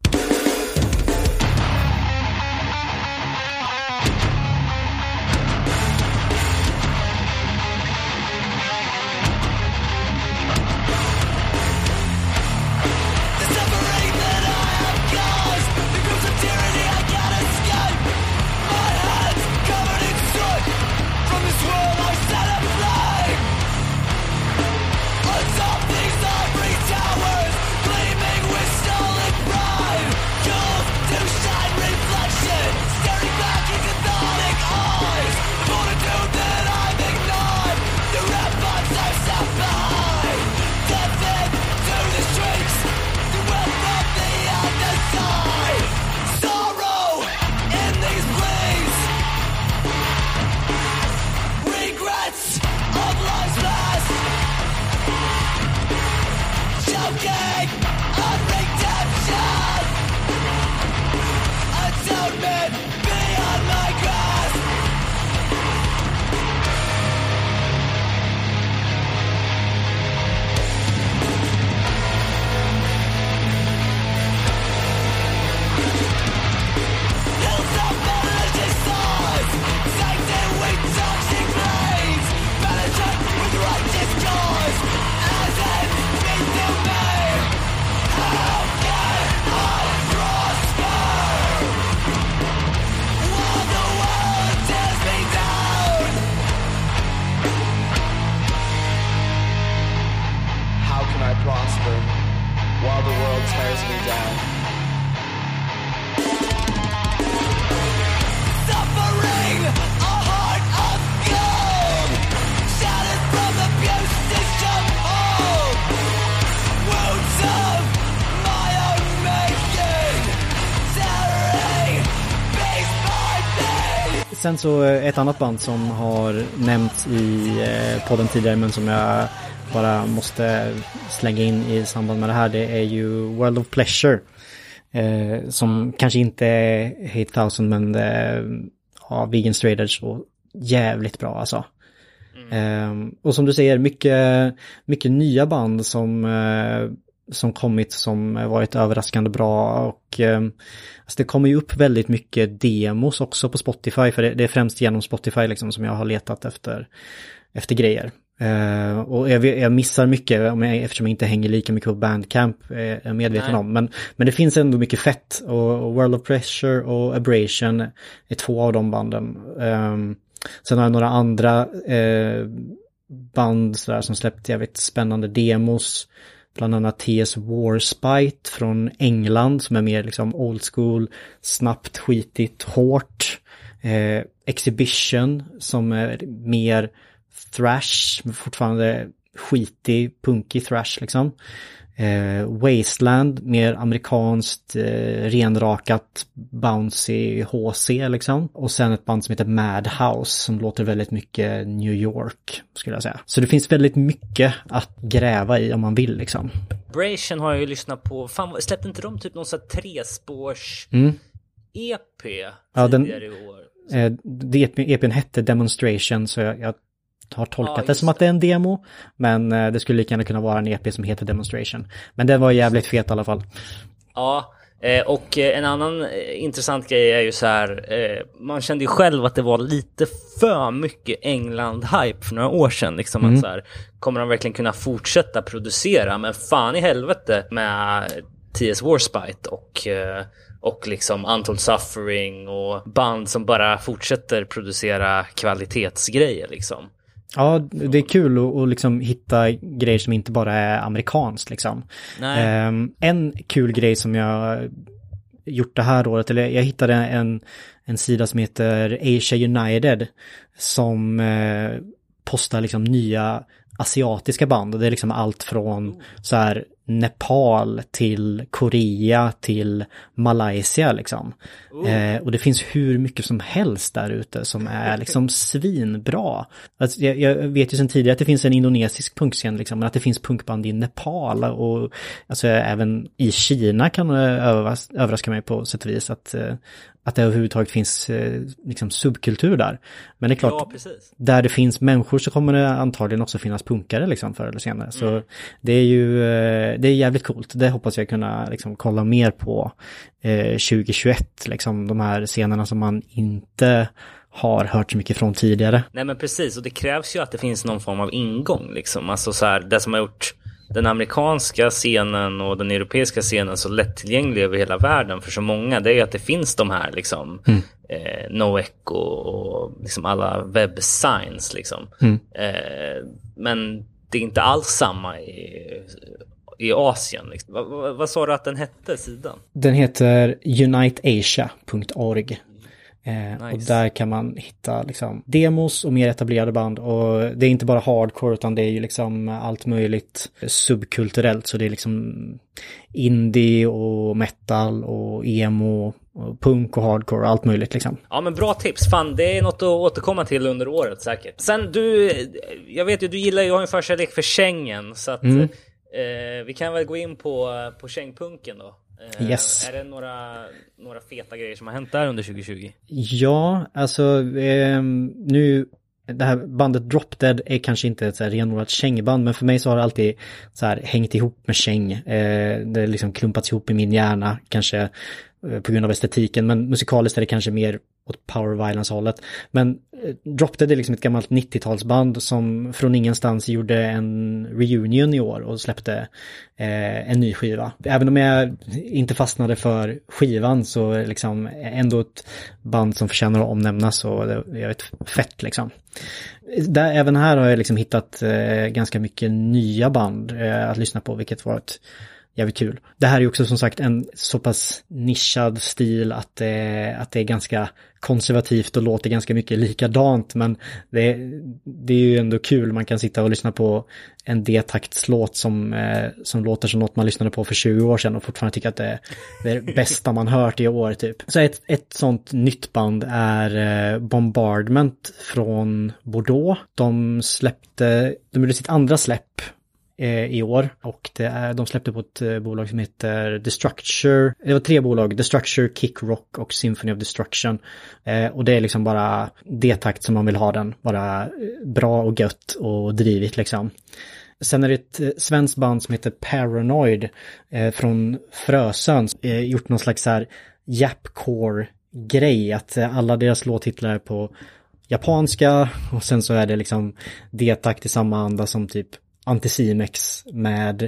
Down. Sen så eh, ett annat band som har nämnts i eh, podden tidigare men som jag bara måste slänga in i samband med det här det är ju World of Pleasure. Eh, som kanske inte är Hate Thousand men eh, ja, Vegan Straders och jävligt bra alltså. Eh, och som du säger, mycket, mycket nya band som, eh, som kommit som varit överraskande bra och eh, alltså det kommer ju upp väldigt mycket demos också på Spotify för det, det är främst genom Spotify liksom som jag har letat efter, efter grejer. Eh, och jag, jag missar mycket om jag, eftersom jag inte hänger lika mycket på Bandcamp, eh, är jag medveten Nej. om. Men, men det finns ändå mycket fett och, och World of Pressure och Abrasion är två av de banden. Um, sen har jag några andra eh, band sådär, som släppt jävligt spännande demos. Bland annat TS Warspite från England som är mer liksom old school, snabbt, skitigt, hårt. Eh, Exhibition som är mer thrash, fortfarande skitig, punkig thrash liksom. Eh, Wasteland, mer amerikanskt, eh, renrakat, bouncy HC liksom. Och sen ett band som heter Madhouse som låter väldigt mycket New York, skulle jag säga. Så det finns väldigt mycket att gräva i om man vill liksom. Bration har jag ju lyssnat på. Fan, släppte inte de typ någon sån här trespårs Mm. EP Ja, den- tidigare i år? Eh, EPn hette Demonstration så jag, jag har tolkat Ja, det som att det är en demo. Men eh, det skulle lika gärna kunna vara en EP som heter Demonstration. Men den var jävligt fet i alla fall. Ja, eh, och eh, en annan intressant grej är ju så här. Man kände ju själv att det var lite för mycket England-hype för några år sedan. Liksom att så här, kommer de verkligen kunna fortsätta producera? Men fan i helvete med TS Warspite och och liksom Untold Suffering och band som bara fortsätter producera kvalitetsgrejer liksom. Ja, det är kul att, att liksom hitta grejer som inte bara är amerikanskt liksom. Ehm, en kul grej som jag gjort det här året, eller jag hittade en, en sida som heter Asia United som eh, postar liksom nya asiatiska band och det är liksom allt från så här Nepal till Korea till Malaysia liksom. Eh, och det finns hur mycket som helst där ute som är <laughs> liksom svinbra. Alltså, jag, jag vet ju sedan tidigare att det finns en indonesisk punkscen liksom, men att det finns punkband i Nepal och alltså även i Kina kan övas, överraska mig på sätt och vis att, eh, att det överhuvudtaget finns eh, liksom subkultur där. Men det är klart, Ja, där det finns människor så kommer det antagligen också finnas punkare liksom förr eller senare. Så det är ju, eh, det är jävligt coolt. Det hoppas jag kunna liksom kolla mer på eh, 2021, liksom de här scenerna som man inte har hört så mycket från tidigare. Nej men precis, och det krävs ju att det finns någon form av ingång liksom. Alltså så här, det som har gjort den amerikanska scenen och den europeiska scenen så lättillgänglig över hela världen för så många, det är att det finns de här liksom eh, NoEcho och liksom alla webbsigns liksom. Eh, men det är inte alls samma i, i Asien. Liksom. Vad, vad, vad sa du att den hette, sidan? Den heter uniteasia.org. Eh, Och Nice. där kan man hitta liksom demos och mer etablerade band. Och det är inte bara hardcore utan det är ju liksom allt möjligt subkulturellt. Så det är liksom indie och metal och emo och punk och hardcore och allt möjligt liksom. Ja men bra tips, fan det är något att återkomma till under året säkert. Sen du, jag vet ju du gillar ju, har en förkärlek för Schengen så att eh, vi kan väl gå in på, på Kängpunken då. Eh, Yes. Är det några, några feta grejer som har hänt där under 2020? Ja, alltså ehm, nu det här bandet Drop Dead är kanske inte ett så här renodlat kängband men för mig så har det alltid så här hängt ihop med käng. Eh, det har liksom klumpats ihop i min hjärna kanske eh, på grund av estetiken men musikaliskt är det kanske mer åt power violence hållet. Men eh, Drop Dead är liksom ett gammalt 90-talsband som från ingenstans gjorde en reunion i år och släppte eh, en ny skiva. Även om jag inte fastnade för skivan så är det liksom ändå ett band som förtjänar att omnämnas och det är ett fett liksom. Där, även här har jag liksom hittat eh, ganska mycket nya band eh, att lyssna på vilket var ett jävligt kul. Det här är också som sagt en så pass nischad stil att, eh, att det är ganska konservativt och låter ganska mycket likadant men det, det är ju ändå kul. Man kan sitta och lyssna på en D-taktslåt som, eh, som låter som något man lyssnade på för 20 år sedan och fortfarande tycker att det, det är det <laughs> bästa man hört i år typ. Så ett, ett sånt nytt band är eh, Bombardment från Bordeaux. De släppte, de gjorde sitt andra släpp Eh, i år och det är, de släppte på ett eh, bolag som heter Destructure. Det var tre bolag, Destructure, Kick Rock och Symphony of Destruction. Eh, och det är liksom bara D-takt som man vill ha den, bara eh, bra och gött och drivigt liksom. Sen är det ett svenskt band som heter Paranoid eh, från Frösön. Eh, gjort någon slags så här japcore grej att eh, alla deras låttitlar är på japanska och sen så är det liksom D-takt i samma anda som typ Anticimex med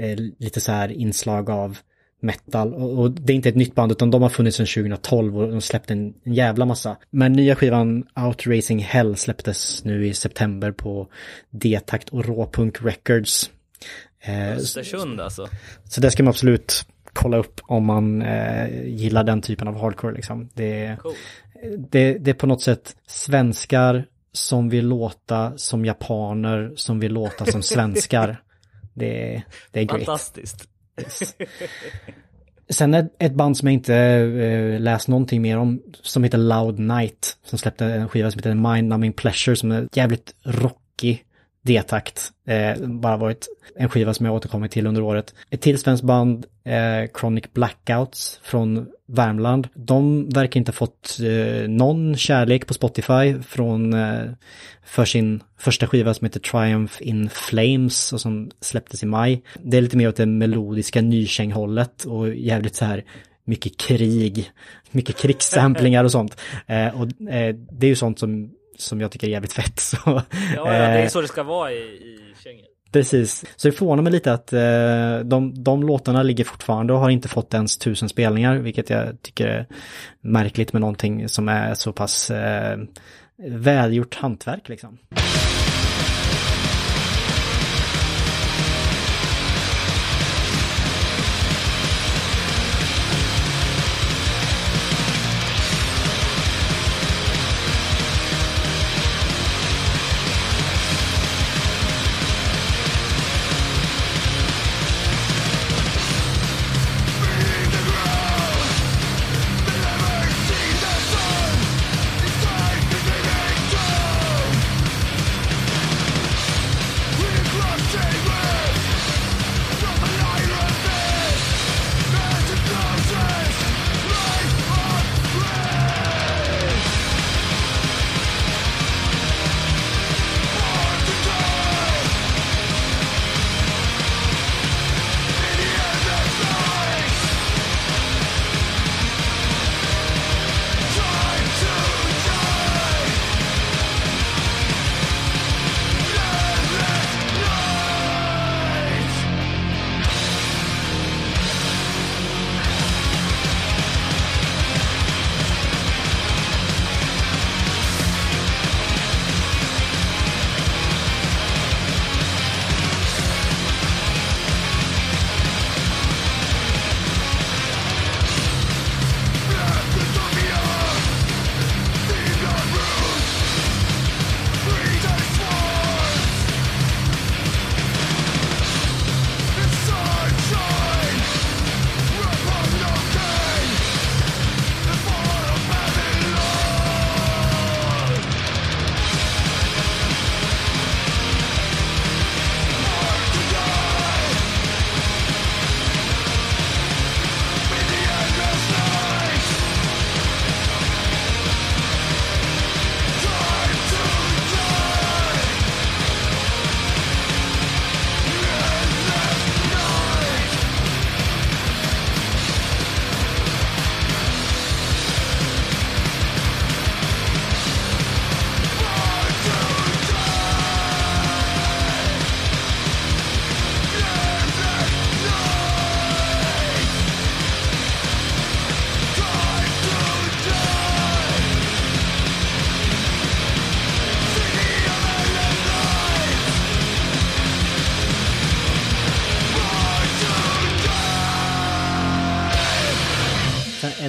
eh, lite så här inslag av metal. Och, och det är inte ett nytt band utan de har funnits sedan 2012 och de släppte en, en jävla massa. Men nya skivan Outracing Hell släpptes nu i september på D-takt och Råpunk Records. Eh, Östersund alltså. så det ska man absolut kolla upp om man eh, gillar den typen av hardcore liksom. Det Cool. det, det är på något sätt svenskar som vill låta som japaner som vill låta som <laughs> svenskar. Det, det är great. Fantastiskt. Sen är ett band som jag inte eh, läst någonting mer om som heter Loud Night som släppte en skiva som heter Mind Numbing Pleasure som är jävligt rockig D-takt. Eh, bara varit en skiva som jag återkommit till under året. Ett till svenskt band, eh, Chronic Blackouts från Värmland. De verkar inte ha fått eh, någon kärlek på Spotify från eh, för sin första skiva som heter Triumph in Flames och som släpptes i maj. Det är lite mer åt det melodiska nykänghållet och jävligt så här mycket krig, mycket krigssamplingar och sånt. Eh, och eh, det är ju sånt som som jag tycker är jävligt fett. Så, Ja, ja, det är eh, så det ska vara i, i kängen. Precis, så det förvånar mig lite att eh, de, de låtarna ligger fortfarande och har inte fått ens tusen spelningar, vilket jag tycker är märkligt med någonting som är så pass eh, välgjort hantverk liksom.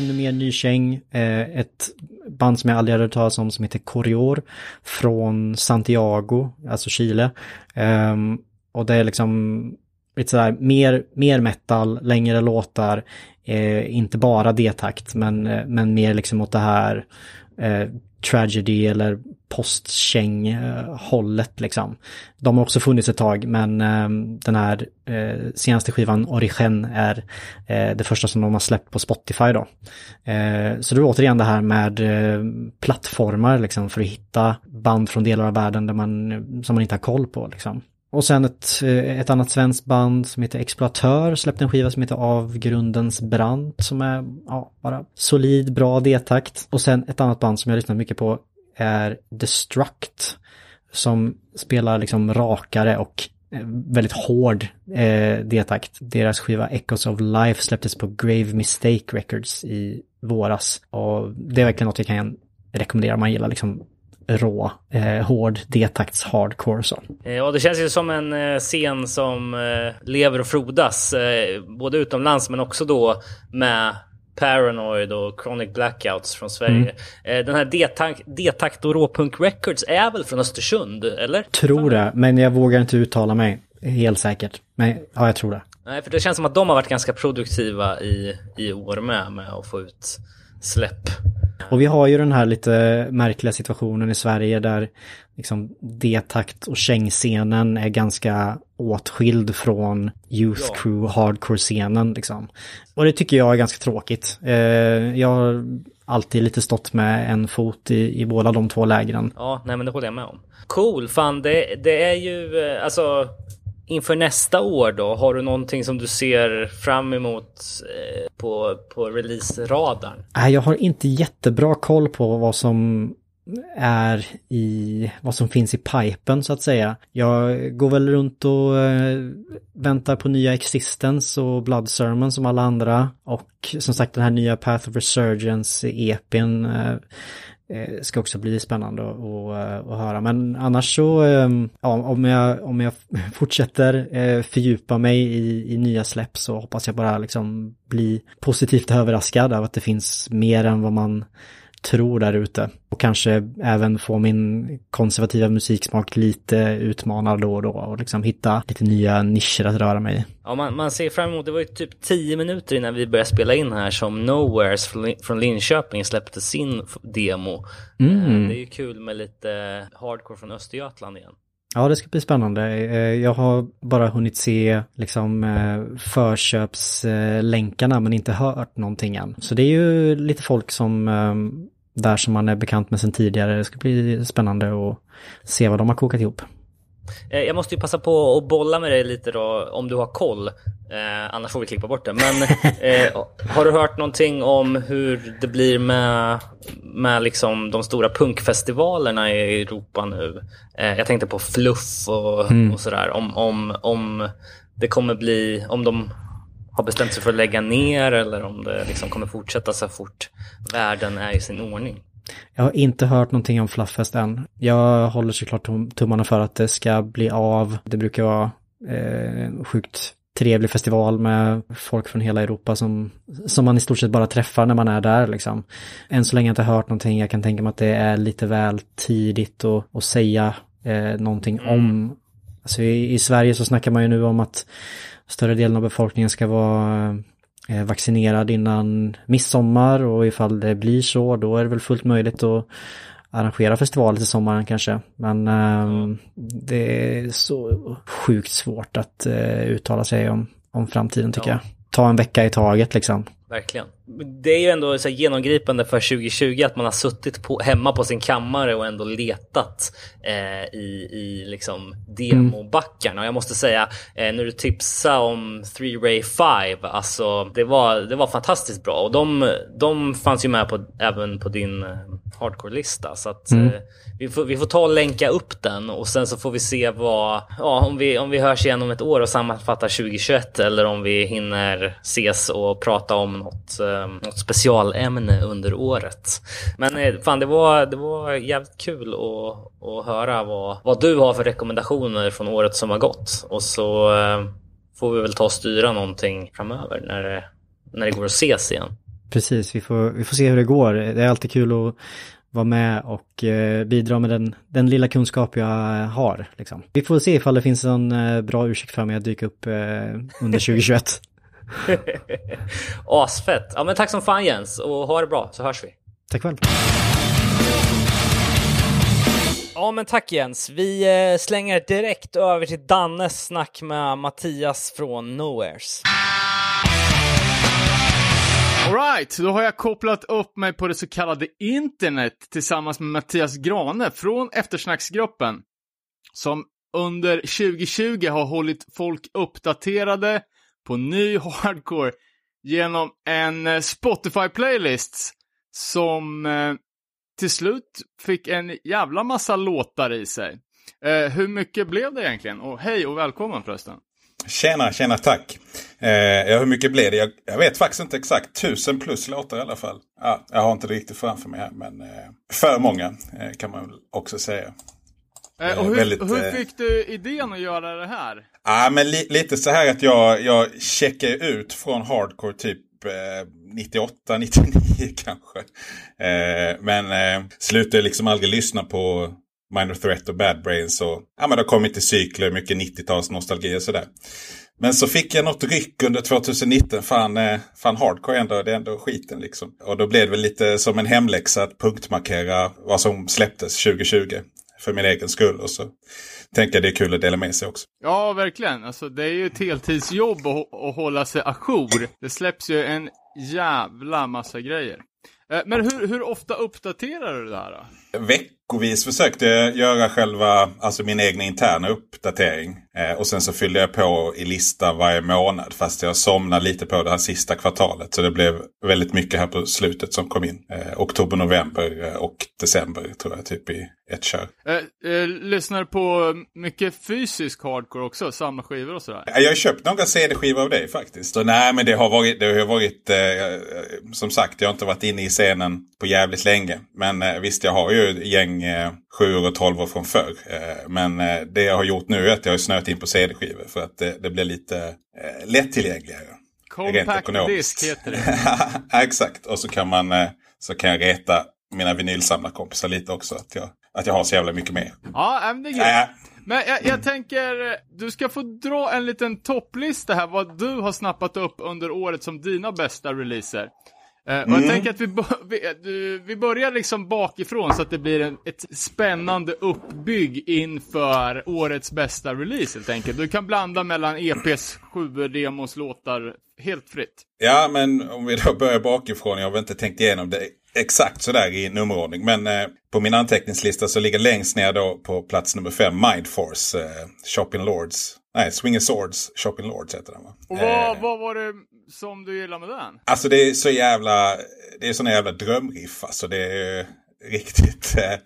Ännu mer nykäng, eh, ett band som jag aldrig hade hört talas om som heter Corrior från Santiago, alltså Chile. Ehm, och det är liksom lite sådär mer, mer metal, längre låtar, eh, inte bara D-takt men, eh, men mer liksom åt det här eh, tragedy eller Postkäng eh, hållet liksom. De har också funnits ett tag men eh, den här eh, senaste skivan Origen är eh, det första som de har släppt på Spotify då. Eh, så det är återigen det här med eh, plattformar liksom för att hitta band från delar av världen där man, som man inte har koll på liksom. Och sen ett, eh, ett annat svenskt band som heter Exploatör släppte en skiva som heter Avgrundens brant som är ja, bara solid, bra D-takt. Och sen ett annat band som jag lyssnat mycket på är Destruct som spelar liksom rakare och eh, väldigt hård eh, D-takt. Deras skiva Echoes of Life släpptes på Grave Mistake Records i våras. Och det är verkligen något jag kan rekommendera om man gillar liksom rå, eh, hård D-takts hardcore så. Eh, Och det känns ju som en eh, scen som eh, lever och frodas, både utomlands men också då med Paranoid och Chronic Blackouts från Sverige. Eh, den här D-takt och Råpunk Records är väl från Östersund, eller? Tror det, men jag vågar inte uttala mig helt säkert. Men ja, jag tror det. Nej, för det känns som att de har varit ganska produktiva i, i år med, med att få ut släpp. Och vi har ju den här lite märkliga situationen i Sverige där liksom D-takt och kängscenen är ganska åtskild från Youth. Crew hardcore-scenen liksom. Och det tycker jag är ganska tråkigt. Eh, jag har alltid lite stått med en fot i, i båda de två lägren. Ja, nej men det håller jag med om. Cool, fan det, det är ju eh, alltså inför nästa år då, har du någonting som du ser fram emot eh, på, på release-radarn? Nej, jag har inte jättebra koll på vad som är i, vad som finns i pipen så att säga. Jag går väl runt och eh, väntar på nya Existence och Blood Sermon som alla andra. Och som sagt den här nya Path of Resurgence EPn eh, Eh, ska också bli spännande att, att, eh, höra. Men annars så, ehm, ja, om jag, om jag <laughs> fortsätter eh, fördjupa mig i, i nya släpp så hoppas jag bara liksom bli positivt överraskad av att det finns mer än vad man tror där ute. Och kanske även få min konservativa musiksmak lite utmanad då och då och liksom hitta lite nya nischer att röra mig i. Ja, man, man ser fram emot, det var ju typ 10 minuter innan vi började spela in här som Nowheres från Lin- från Linköping släppte sin demo. Mm. Eh, Det är ju kul med lite hardcore från Östergötland igen. Ja, det ska bli spännande. Eh, Jag har bara hunnit se liksom eh, förköpslänkarna men inte hört någonting än. Så det är ju lite folk som eh, där som man är bekant med sedan tidigare. Det ska bli spännande att se vad de har kokat ihop. Eh, Jag måste ju passa på att bolla med dig lite då, om du har koll. Eh, annars får vi klippa bort det. Men <laughs> eh, har du hört någonting om hur det blir med, med liksom de stora punkfestivalerna i Europa nu? Eh, jag tänkte på Fluff och, och sådär. Om, om, om det kommer bli, om de har bestämt sig för att lägga ner eller om det liksom kommer fortsätta så fort världen är i sin ordning. Jag har inte hört någonting om Flufffest än. Jag håller såklart tum- tummarna för att det ska bli av. Det brukar vara eh, sjukt trevlig festival med folk från hela Europa som, som man i stort sett bara träffar när man är där liksom. Än så länge har jag inte hört någonting. Jag kan tänka mig att det är lite väl tidigt att, att säga eh, någonting om. Alltså i, i Sverige så snackar man ju nu om att större delen av befolkningen ska vara eh, vaccinerad innan midsommar och ifall det blir så då är det väl fullt möjligt att arrangera festivaler till sommaren kanske. Men ehm, det är så sjukt svårt att eh, uttala sig om, om framtiden tycker Ja. jag. Ta en vecka i taget liksom. Verkligen. Det är ju ändå så genomgripande för 2020 att man har suttit på, hemma på sin kammare och ändå letat eh, i, i liksom demobackarna. Och jag måste säga, eh, när du tipsade om 3 Ray 5, alltså det var, det var fantastiskt bra. Och de, de fanns ju med på, även på din eh, hardcore-lista. Så att eh, vi, får, vi får ta och länka upp den och sen så får vi se vad, ja, om, vi, om vi hörs igen om ett år och sammanfattar 2021 eller om vi hinner ses och prata om något, eh, något specialämne under året. Men eh, fan, det var, det var jävligt kul att, att höra vad, vad du har för rekommendationer från året som har gått. Och så eh, får vi väl ta och styra någonting framöver när det, när det går att ses igen. Precis, vi får, vi får se hur det går. Det är alltid kul att vara med och eh, bidra med den, den lilla kunskap jag har. Liksom. Vi får se ifall det finns en eh, bra ursäkt för mig att dyka upp eh, under <laughs> 2021. <laughs> Asfett! Ja men tack som fan Jens och ha det bra så hörs vi. Tack själv. Ja men tack Jens. Vi slänger direkt över till Dannes snack med Mattias från Nowheres. Alright, då har jag kopplat upp mig på det så kallade internet tillsammans med Mattias Grane från eftersnacksgruppen. Som under 2020 har hållit folk uppdaterade på ny hardcore genom en eh, Spotify-playlist som eh, till slut fick en jävla massa låtar i sig. Eh, hur mycket blev det egentligen? Och hej och välkommen förresten. Tjena, tjena, tack. Eh, ja, hur mycket blev det? Jag, jag vet faktiskt inte exakt. Tusen plus låtar i alla fall. Ja, jag har inte det riktigt framför mig här, men eh, för många eh, kan man också säga. Eh, och hur, väldigt, hur eh, fick du idén att göra det här? Ja, men li, lite så här att jag, jag checkar ut från hardcore typ typ eh, 98, 99 <laughs> kanske. Eh, men eh, slutade liksom aldrig lyssna på Minor Threat och Bad Brains. Och, ja, men det har kommit i cykler, mycket 90-tals nostalgi och sådär. Men så fick jag något ryck under 2019. Fan, eh, fan hardcore ändå, det är ändå skiten liksom. Och då blev det väl lite som en hemläxa att punktmarkera vad som släpptes 2020. För min egen skull. Och så tänker jag det är kul att dela med sig också. Ja, verkligen. Alltså, det är ju ett heltidsjobb att, att hålla sig ajour. Det släpps ju en jävla massa grejer. Eh, Men hur, hur ofta uppdaterar du det här då? Veckovis försökte jag göra själva, alltså min egna interna uppdatering. Eh, och sen så fyllde jag på i lista varje månad. Fast jag somnade lite på det här sista kvartalet. Så det blev väldigt mycket här på slutet som kom in. Eh, oktober, november eh, och december tror jag typ i ett kör. Eh, eh, lyssnar på mycket fysisk hardcore också? Samla skivor och sådär? Ja, Jag har köpt några CD-skivor av dig faktiskt. Så, nej men det har varit, det har varit eh, som sagt jag har inte varit inne i scenen på jävligt länge. Men eh, visst jag har ju gäng eh, 7 och 12 år från förr. Eh, men eh, det jag har gjort nu är att jag har snöat in på CD-skivor för att det, det blir lite eh, lättillgängligare. Compact disk heter det. <laughs> Ja, Exakt, och så kan, man, eh, så kan jag reta mina vinylsamlarkompisar lite också. Att jag, att jag har så jävla mycket mer. Ja, men det är. Äh, Men jag, jag tänker, du ska få dra en liten topplista här, vad du har snappat upp under året som dina bästa releaser. Eh, och jag tänker att vi, bo- vi, börjar liksom bakifrån så att det blir en, ett spännande uppbygg inför årets bästa release helt enkelt. Du kan blanda mellan EPs sju demos låtar helt fritt. Ja, men om vi då börjar bakifrån. Jag har väl inte tänkt igenom det exakt sådär i nummerordning. Men eh, på min anteckningslista så ligger längst ner då på plats nummer fem Mindforce, eh, Shopping Lords. Nej, Swinging Swords, Shopping Lords heter den va? Och Eh, vad, vad var det som du gillar med den? Alltså det är så jävla, det är såna jävla drömriff. Alltså det är riktigt, eh,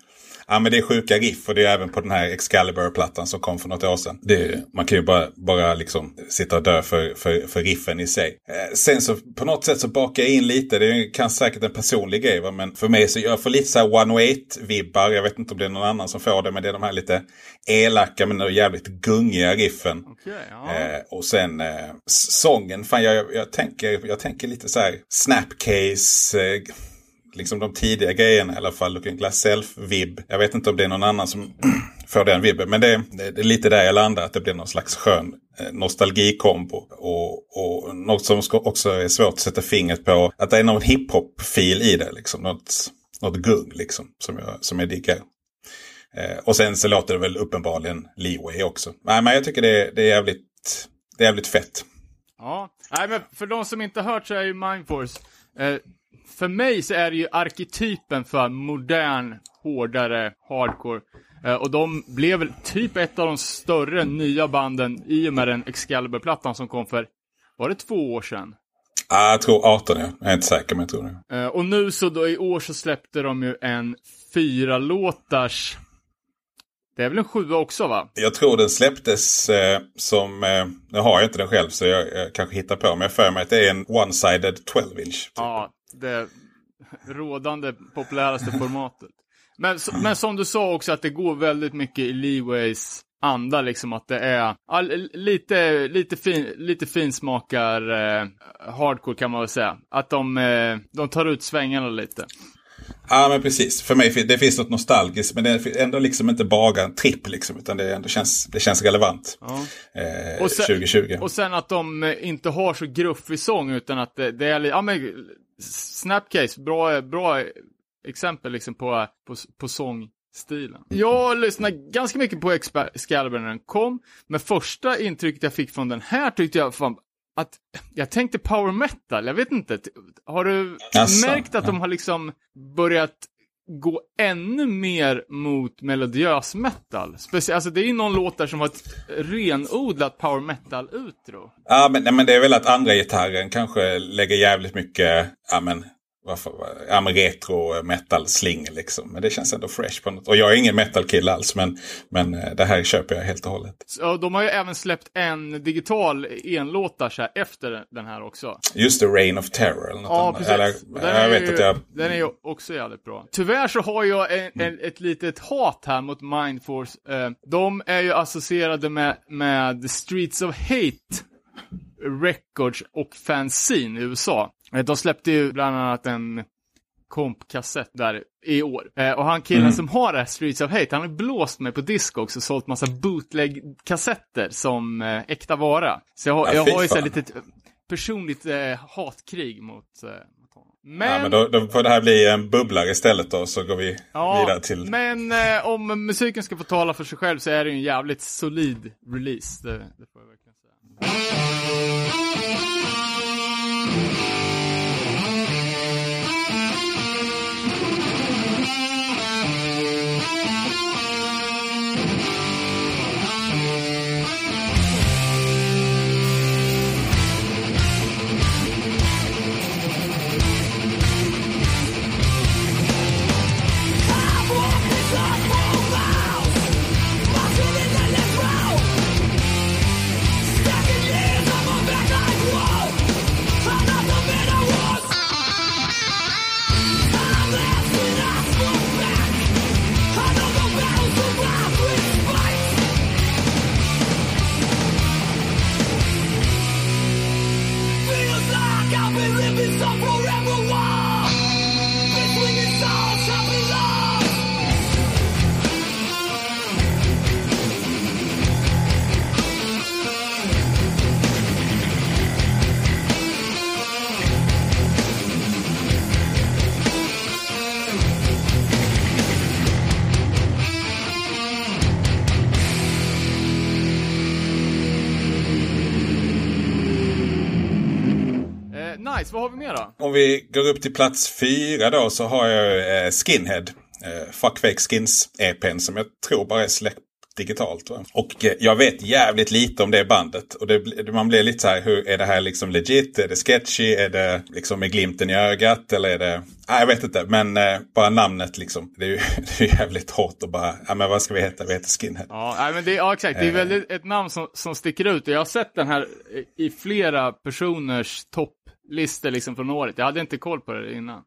ja men det är sjuka riff och det är även på den här Excalibur-plattan som kom för något år sedan. Är, man kan ju bara, bara liksom sitta och dö för, för, för riffen i sig. Eh, sen så på något sätt så bakar jag in lite, det är kan säkert en personlig grej va? men för mig så jag får lite så här 108-vibbar. Jag vet inte om det är någon annan som får det men det är de här lite elaka men jävligt gungiga riffen. Okej, ja. Eh, och sen eh, sången, fan jag, jag, jag, tänker, jag tänker lite så här Snapcase, eh, liksom de tidiga grejerna i alla fall. Looking Glass Self-vibb. Jag vet inte om det är någon annan som <clears throat> får den vibben. Men det, det, det är lite där jag landar, att det blir någon slags skön eh, nostalgikombo. Och, och något som också är svårt att sätta fingret på, att det är någon hiphop-fil i det. Liksom. Något, något gung liksom, som jag, som jag diggar. Eh, och sen så låter det väl uppenbarligen Leeway också. Nej, men jag tycker det, är- det, är, jävligt, det är jävligt fett. Ja, nej men för de som inte hört så är ju Mindforce, eh, för mig så är det ju arketypen för modern, hårdare hardcore. Eh, och de blev väl typ ett av de större nya banden i och med den Excalibur-plattan som kom för, var det två år sedan? Ah, jag tror 18 ja. Jag är inte säker men jag tror det. Eh, och nu så då i år så släppte de ju en fyra låtars det är väl en sjua också va? Jag tror den släpptes eh, som, eh, nu har jag inte den själv så jag, jag kanske hittar på. Men jag för mig att det är en one-sided 12-inch. Ja, det rådande populäraste formatet. Men, men som du sa också att det går väldigt mycket i Leeways anda liksom att det är ja, li- lite, lite, fin, lite finsmakar eh, hardcore kan man väl säga. Att de, eh, de tar ut svängarna lite. Ja men precis. För mig det finns något nostalgiskt men det är ändå liksom inte bara en tripp liksom. Utan det, ändå känns, det känns relevant. Ja. Eh, Och sen- 2020. Och sen att de inte har så gruffig sång utan att det, det är ja men Snapcase, bra, bra exempel liksom på, på, på sångstilen. Jag lyssnade ganska mycket på Excalibur när den kom, men första intrycket jag fick från den här tyckte jag fan att jag tänkte power metal, jag vet inte. Har du Asså, märkt att de har liksom börjat gå ännu mer mot melodiös metal? Specie- alltså det är ju någon låt där som har ett renodlat power metal-utro. Ja men, nej, men det är väl att andra gitarren kanske lägger jävligt mycket, ja men, varför, ja, men retro metal sling liksom. Men det känns ändå fresh på något. Och jag är ingen metal-kille alls men, men eh, det här köper jag helt och hållet. Så de har ju även släppt en digital enlåta så här efter den här också. Just det, Reign of Terror. Eller något Ja, annat. precis. Eller, den, jag är vet ju, att jag... den är ju också jävligt bra. Tyvärr så har jag en, en, ett litet hat här mot Mindforce. Eh, de är ju associerade med, med Streets of Hate Records och Fanzine i USA. Eh, De släppte ju bland annat en kompkassett där i år. Eh, och han killen som har det här Streets of Hate, han har blåst mig på disco också och sålt massa bootleg-kassetter som eh, äkta vara. Så jag har, Ja, jag har ju så litet personligt eh, hatkrig mot, eh, mot honom. Men, Ja, men då, då får det här bli en bubblare istället då, så går vi Ja, vidare till... men eh, om musiken ska få tala för sig själv så är det ju en jävligt solid release. Det, det får jag verkligen säga. Nice, vad har vi mer då? Om vi går upp till plats fyra då så har jag eh, Skinhead. Eh, Fuck Fake Skins EPn som jag tror bara är släppt digitalt. Va? Och eh, jag vet jävligt lite om det bandet. Och det, man blir lite så här, hur, är det här liksom legit? Är det sketchy? Är det liksom med glimten i ögat? Eller är det... Nej, jag vet inte. Men eh, bara namnet liksom. Det är ju <laughs> det är jävligt hårt att bara, ja men vad ska vi heta? Vi heter Skinhead. Ja, nej, men det, ja exakt. Det är väldigt ett namn som, som sticker ut. Jag har sett den här i- flera personers topplistor liksom från året. Jag hade inte koll på det innan.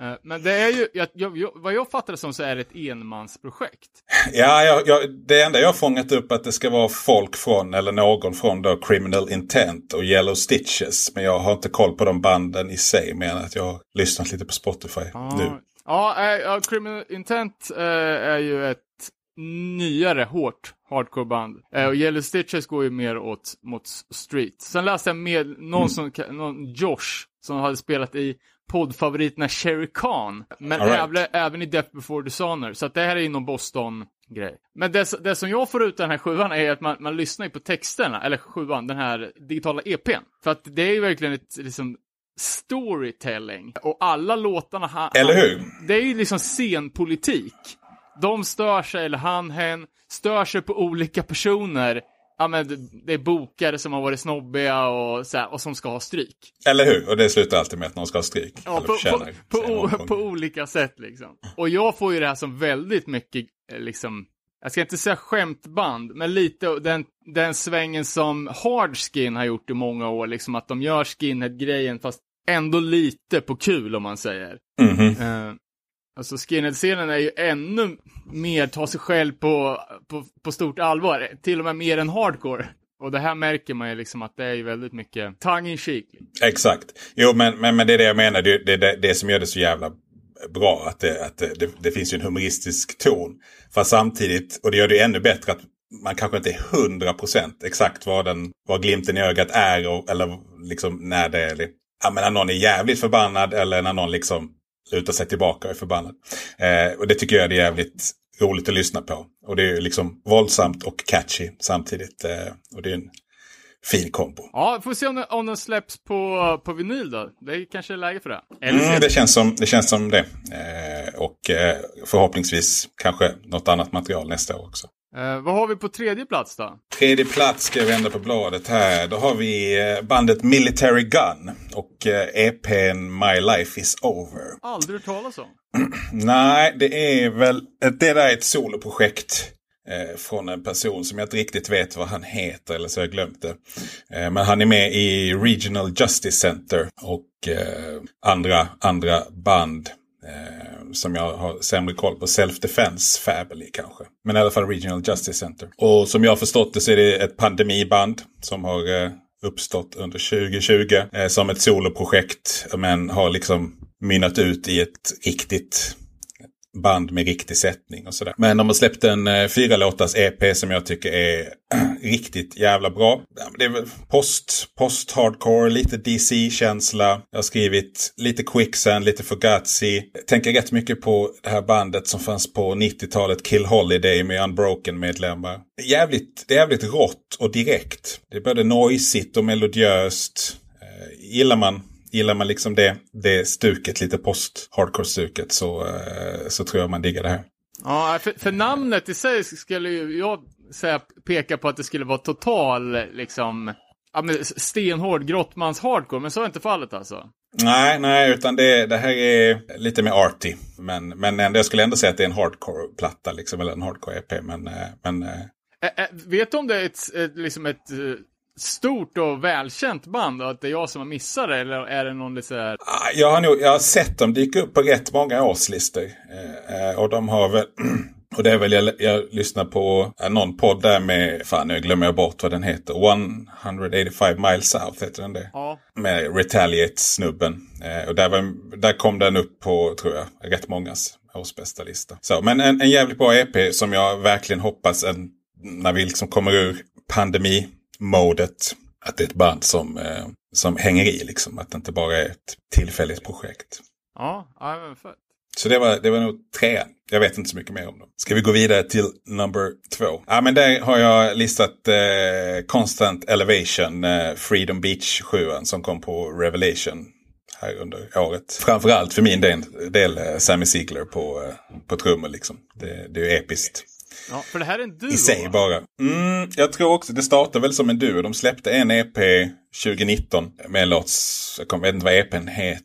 Eh, Men det är ju, jag, jag, vad jag fattar det som så är det ett enmansprojekt. Ja, jag, jag, det enda jag har fångat upp att det ska vara folk från, eller någon från då Criminal Intent och Yellow Stitches. Men jag har inte koll på de banden i sig, mer än att jag har lyssnat lite på Spotify nu. Ja, äh, Criminal Intent eh, är ju ett nyare hårt hardcore-band. Eh, och Yellow Stitches går ju mer åt mot street. Sen läste jag med någon som, ka- någon Josh, som hade spelat i poddfavoriterna Sherry Khan. Men right. även, även i Death Before Dishonor. Så att det här är ju någon Boston-grej. Men det, det som jag får ut den här sjuan är att man, man lyssnar ju på texterna, eller sjuan, den här digitala EPn. För att det är ju verkligen ett liksom storytelling. Och alla låtarna... Ha, Eller hur? Det är ju liksom scenpolitik. De stör sig, eller han, hen, stör sig på olika personer. Ja men det- är bokare som har varit snobbiga och, så här, och som ska ha stryk. Eller hur? Och det slutar alltid med att någon ska ha stryk. Ja, på, på, förtjänar på, omgång. på olika sätt liksom. Och jag får ju det här som väldigt mycket, eh, liksom, jag ska inte säga skämtband, men lite den, den svängen som Hardskin har gjort i många år, liksom att de gör skinhead-grejen fast ändå lite på kul om man säger. Mhm. Eh, alltså skinhead-scenen är ju ännu mer ta sig själv på, på, på stort allvar, till och med mer än hardcore. Och det här märker man ju liksom att det är ju väldigt mycket tongue in cheek. Exakt. Jo, men, men, men det är det jag menar. Det är det, det, det som gör det så jävla bra. Att, det, att det, det, det finns ju en humoristisk ton. Fast samtidigt, och det gör det ännu bättre att man kanske inte är hundra procent exakt vad, den, vad glimten i ögat är. Och, eller liksom när det är... Ja, men när någon är jävligt förbannad eller när någon liksom lutar sig tillbaka och är förbannad. Eh, och det tycker jag är jävligt roligt att lyssna på. Och det är ju liksom våldsamt och catchy samtidigt. Eh, och det är en fin kombo. Ja, får se om den, om den släpps på, på vinyl då. Det är kanske är läge för det. Eller Mm, det, känns som, det känns som det. Eh, och eh, förhoppningsvis kanske något annat material nästa år också. Eh, vad har vi på tredje plats då? Tredje plats ska jag vända på bladet här. Då har vi eh, bandet Military Gun och eh, EPn My Life Is Over. Aldrig hört talas om. <clears throat> Nej, det är väl det där är ett soloprojekt eh, från en person som jag inte riktigt vet vad han heter eller så har jag glömt det. Eh, men han är med i Regional Justice Center och eh, andra, andra band eh, som jag har sämre koll på. Self-Defense Family kanske. Men i alla fall Regional Justice Center. Och som jag har förstått det så är det ett pandemiband som har eh, uppstått under 2020 eh, som ett soloprojekt. Men har liksom mynnat ut i ett riktigt band med riktig sättning och sådär. Men de har släppt en eh, fyra låtars EP som jag tycker är <clears throat> riktigt jävla bra. Det är väl post, post-hardcore, lite DC-känsla. Jag har skrivit lite Quicksand, lite Fugazi. Jag tänker rätt mycket på det här bandet som fanns på 90-talet, Kill Holiday med Unbroken-medlemmar. Jävligt, det är jävligt rått och direkt. Det är både noisigt och melodiöst. Eh, gillar man Gillar man liksom det, det stuket, lite post-hardcore-stuket så, eh, så tror jag man diggar det här. Ja, för, för namnet i sig skulle ju jag säga peka på att det skulle vara total, liksom, ja men stenhård grottmans hardcore, men så är inte fallet alltså. Nej, nej, utan det, det här är lite mer arty. Men, men ändå, jag skulle ändå säga att det är en hardcore-platta, liksom, eller en hardcore-EP. Men, eh, men eh, Ä, ä, vet du om det är ett, ett, liksom ett stort och välkänt band och att det är jag som har missat det, eller är det någon lite här... ah, jag, har nog, jag har sett dem dyka upp på rätt många årslistor. Eh, eh, och de har väl... <clears throat> Och det är väl, jag, jag lyssnar på eh, någon podd där med, fan nu glömmer jag bort vad den heter. 185 miles south heter den det. Ja. Med Retaliate-snubben. Eh, och där, var, där kom den upp på, tror jag, rätt mångas årsbästa lista. Så, men en, en jävligt bra EP som jag verkligen hoppas en, när vi liksom kommer ur pandemimodet. Att det är ett band som, eh, som hänger i liksom. Att det inte bara är ett tillfälligt projekt. Ja, ja men fett. Så det var, det var nog trean. Jag vet inte så mycket mer om dem. Ska vi gå vidare till number två? Ja, men där har jag listat eh, Constant Elevation, eh, Freedom Beach 7 som kom på Revelation här under året. Framförallt för min del, del eh, Sammy Ziegler på, eh, på trummor liksom. Det, det är ju episkt. Ja, för det här är en duo. I sig bara. Mm, jag tror också det startade väl som en duo. De släppte en EP 2019 med en låt, jag vet inte vad EPn heter.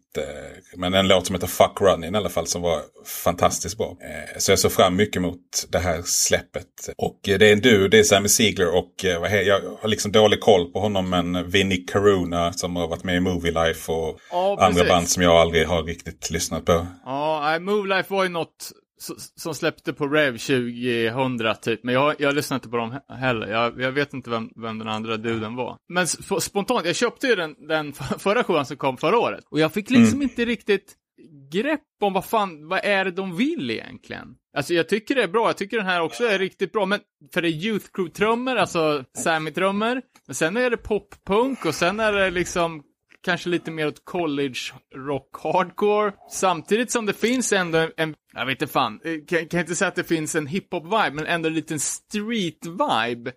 Men en låt som heter Fuck Running i alla fall som var fantastiskt bra. Eh, Så jag såg fram mycket mot det här släppet. Och eh, det är en duo, det är Sammy Ziegler och eh, jag har liksom dålig koll på honom men Vinnie Caruna som har varit med i Movie Life och Ja, andra band som jag aldrig har riktigt lyssnat på. Ja, Move Life var ju något som släppte på Rev 2000 typ, men jag, jag lyssnade inte på dem he- heller. Jag, jag vet inte vem, vem den andra duden var. Men sp- spontant, jag köpte ju den, den <laughs> förra sjuan som kom förra året. Och jag fick liksom inte riktigt grepp om vad fan, vad är det de vill egentligen? Alltså jag tycker det är bra, jag tycker den här också är riktigt bra, men för det är Youth Crew-trummor, alltså Sammy-trummor, men sen är det pop-punk och sen är det liksom kanske lite mer åt college rock hardcore. Samtidigt som det finns ändå en, jag vet inte fan, eh, kan, kan inte säga att det finns en hiphop-vibe, men ändå en liten street-vibe.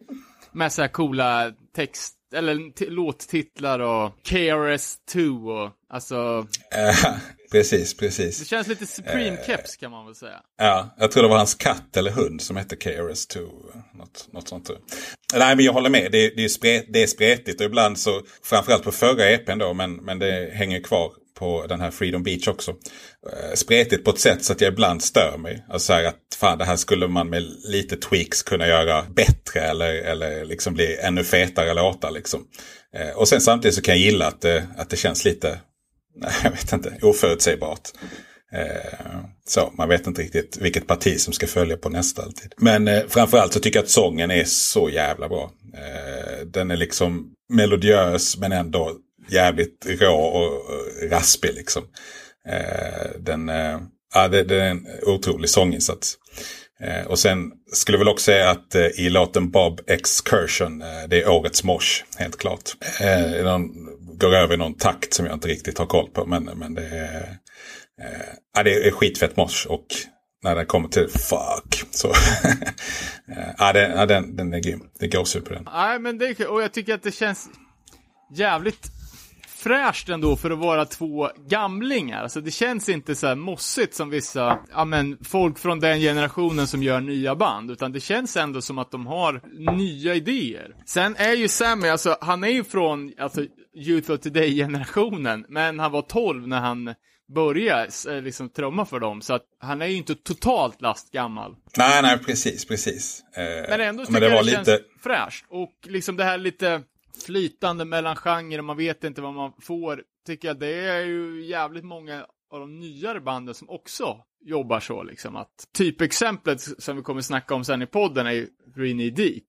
Med så här coola text, eller låttitlar och KRS-2 och alltså, Eh, <laughs> precis, det precis. känns lite Supreme Keps kan man väl säga. Ja, jag tror det var hans katt eller hund som hette KRS2. Något, något sånt. Nej, men jag håller med. Det, är- det, är, spret, det är spretigt och ibland så, framförallt på förra EPn då, men, men det hänger kvar på den här Freedom Beach också. Eh, spretigt på ett sätt så att jag ibland stör mig. Alltså så här att fan det här skulle man med lite tweaks kunna göra bättre eller, eller liksom bli ännu fetare låtar liksom. Eh, och sen samtidigt så kan jag gilla att det, att det känns lite, <laughs> nej, jag vet inte, oförutsägbart. Så, man vet inte riktigt vilket parti som ska följa på nästa alltid. Men eh, framförallt så tycker jag att sången är så jävla bra. Eh, den är liksom melodiös men ändå jävligt rå och, eh, raspig liksom. Eh, den, eh, ja, det, det är en otrolig sånginsats. Eh, och sen skulle jag väl också säga att eh, i låten Bob Excursion, eh, det är årets mosh, helt klart. Eh, någon, går över i någon takt som jag inte riktigt har koll på, men, men det är... Eh, ja, det är skitfett mosh och när den kommer till fuck så... <laughs> Eh, ja, den, ja, den, den är grym. Det går super. på den. Nej, men det är kul. Och jag tycker att det känns jävligt fräscht ändå för att vara två gamlingar. Alltså det känns inte så här mossigt som vissa, ja men folk från den generationen som gör nya band. Utan det känns ändå som att de har nya idéer. Sen är ju Sammy, alltså han är ju från, alltså Youth of Today-generationen. Men han var 12 när han började eh, liksom trumma för dem. Så att han är ju inte totalt lastgammal. Nej, nej, precis, precis. Eh, Men ändå tycker men det jag var det lite... känns fräscht. Och liksom det här lite flytande mellan genrer, man vet inte vad man får. Tycker jag det är ju jävligt många av de nyare banden som också jobbar så liksom att typexemplet som vi kommer snacka om sen i podden är ju Knee Deep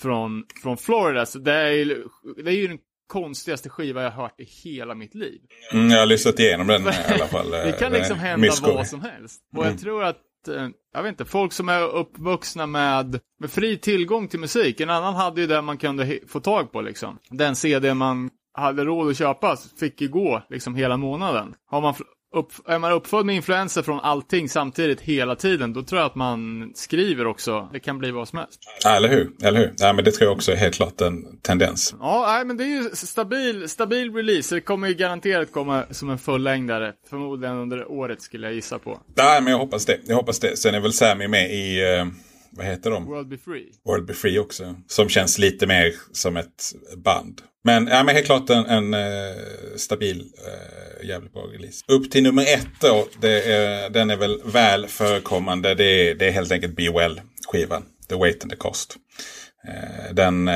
från, från Florida. Så det är ju, det är ju en konstigaste skiva jag har hört i hela mitt liv. Mm, jag har lyssnat igenom den i <laughs> alla fall. Det kan liksom hända vad som helst. Och Mm. jag tror att, Eh, jag vet inte, folk som är uppvuxna med, med fri tillgång till musik. En annan hade ju det man kunde få tag på liksom. Den CD man hade råd att köpa fick ju gå liksom hela månaden. Har man upp, är man uppfödd med influenser från allting samtidigt hela tiden, då tror jag att man skriver också. Det kan bli vad som helst. Ja, eller hur? Eller hur? Ja, men det tror jag också är helt klart en tendens. Ja, nej, men det är ju stabil, stabil release. Det kommer ju garanterat komma som en fullängdare. Förmodligen under året skulle jag gissa på. Nej, men jag hoppas det. Jag hoppas det. Sen är väl Sammy med i, eh, vad heter de? World Be Free. World Be Free också. Som känns lite mer som ett band. Men, ja, men helt klart en, en eh, stabil, eh, jävligt bra release. Upp till nummer ett då. Är, den är väl väl förekommande. Det är, det är helt enkelt Be Well-skivan. The Weight and the Cost. Eh, den,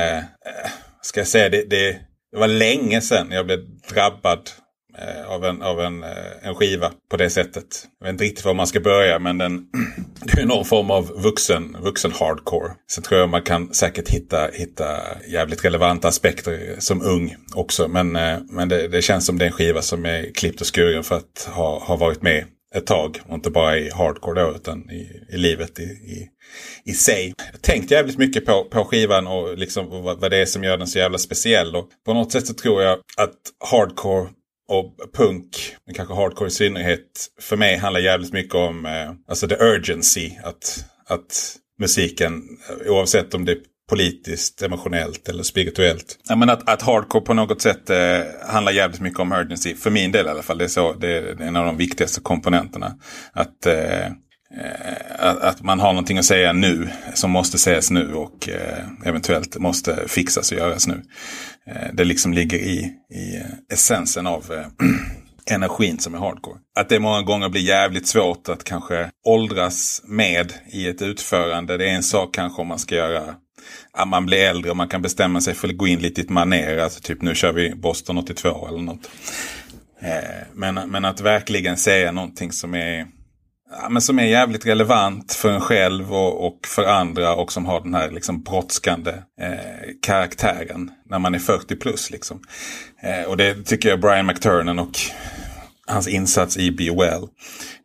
ska jag säga, det, det, det var länge sedan jag blev drabbad Eh, av, en, av en, eh, en skiva på det sättet. Jag vet inte riktigt var man ska börja men den, <clears throat> det är någon form av vuxen, vuxen hardcore. Sen tror jag man kan säkert hitta, hitta jävligt relevanta aspekter som ung också. Men, eh, men det, det känns som det är en skiva som är klippt och skuren för att ha, ha varit med ett tag. Och inte bara i hardcore då utan i, i livet i, i, i sig. Jag tänkte jävligt mycket på, på skivan och liksom vad, vad det är som gör den så jävla speciell. Och på något sätt så tror jag att hardcore och punk, men kanske hardcore i synnerhet, för mig handlar jävligt mycket om eh, alltså the urgency. Att, att musiken, oavsett om det är politiskt, emotionellt eller spirituellt. Ja, men att, att hardcore på något sätt eh, handlar jävligt mycket om urgency. För min del i alla fall. Det är, så, det är en av de viktigaste komponenterna. Att, eh, Eh, att, att man har någonting att säga nu som måste sägas nu och eh, eventuellt måste fixas och göras nu. Eh, det liksom ligger i, i eh, essensen av eh, <clears throat> energin som är hardcore. Att det många gånger blir jävligt svårt att kanske åldras med i ett utförande. Det är en sak kanske om man ska göra Ja, man blir äldre och man kan bestämma sig för att gå in lite i ett manér. Alltså typ nu kör vi Boston 82 eller något. Eh, men, men att verkligen säga någonting som är, ja, men som är jävligt relevant för en själv och, och för andra och som har den här liksom brådskande eh, karaktären när man är 40 plus. Liksom. Eh, och det tycker jag Brian McTurnan och hans insats i Be Well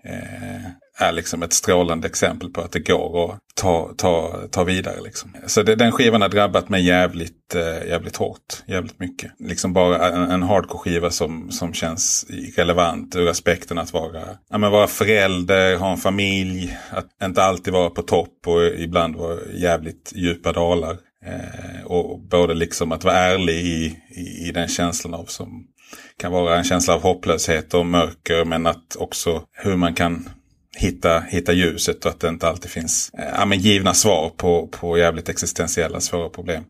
eh, är liksom ett strålande exempel på att det går att ta, ta, ta vidare. Liksom. Så det, den skivan har drabbat mig jävligt, eh, jävligt hårt. Jävligt mycket. Liksom bara en, en hardcore-skiva som, som känns relevant ur aspekten att vara, ja, men vara förälder, ha en familj, att inte alltid vara på topp och ibland vara jävligt djupa dalar. Eh, och både liksom att vara ärlig i, i, i den känslan av som kan vara en känsla av hopplöshet och mörker men att också hur man kan hitta, hitta ljuset och att det inte alltid finns eh, ja, men givna svar på, på jävligt existentiella svåra problem.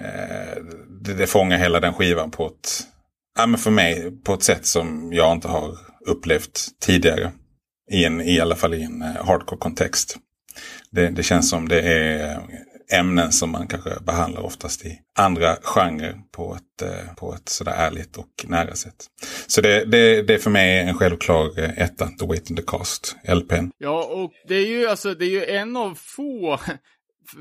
Eh, det, det fångar hela den skivan på ett, ja, men för mig på ett sätt som jag inte har upplevt tidigare. I, en, i alla fall i en eh, hardcore-kontext. Det, det känns som det är ämnen som man kanske behandlar oftast i andra genrer på ett, eh, på ett sådär ärligt och nära sätt. Så det, det, det är för mig en självklar eh, etta, The Wait in the Cast, LPn. Ja, och det är ju alltså, det är ju en av få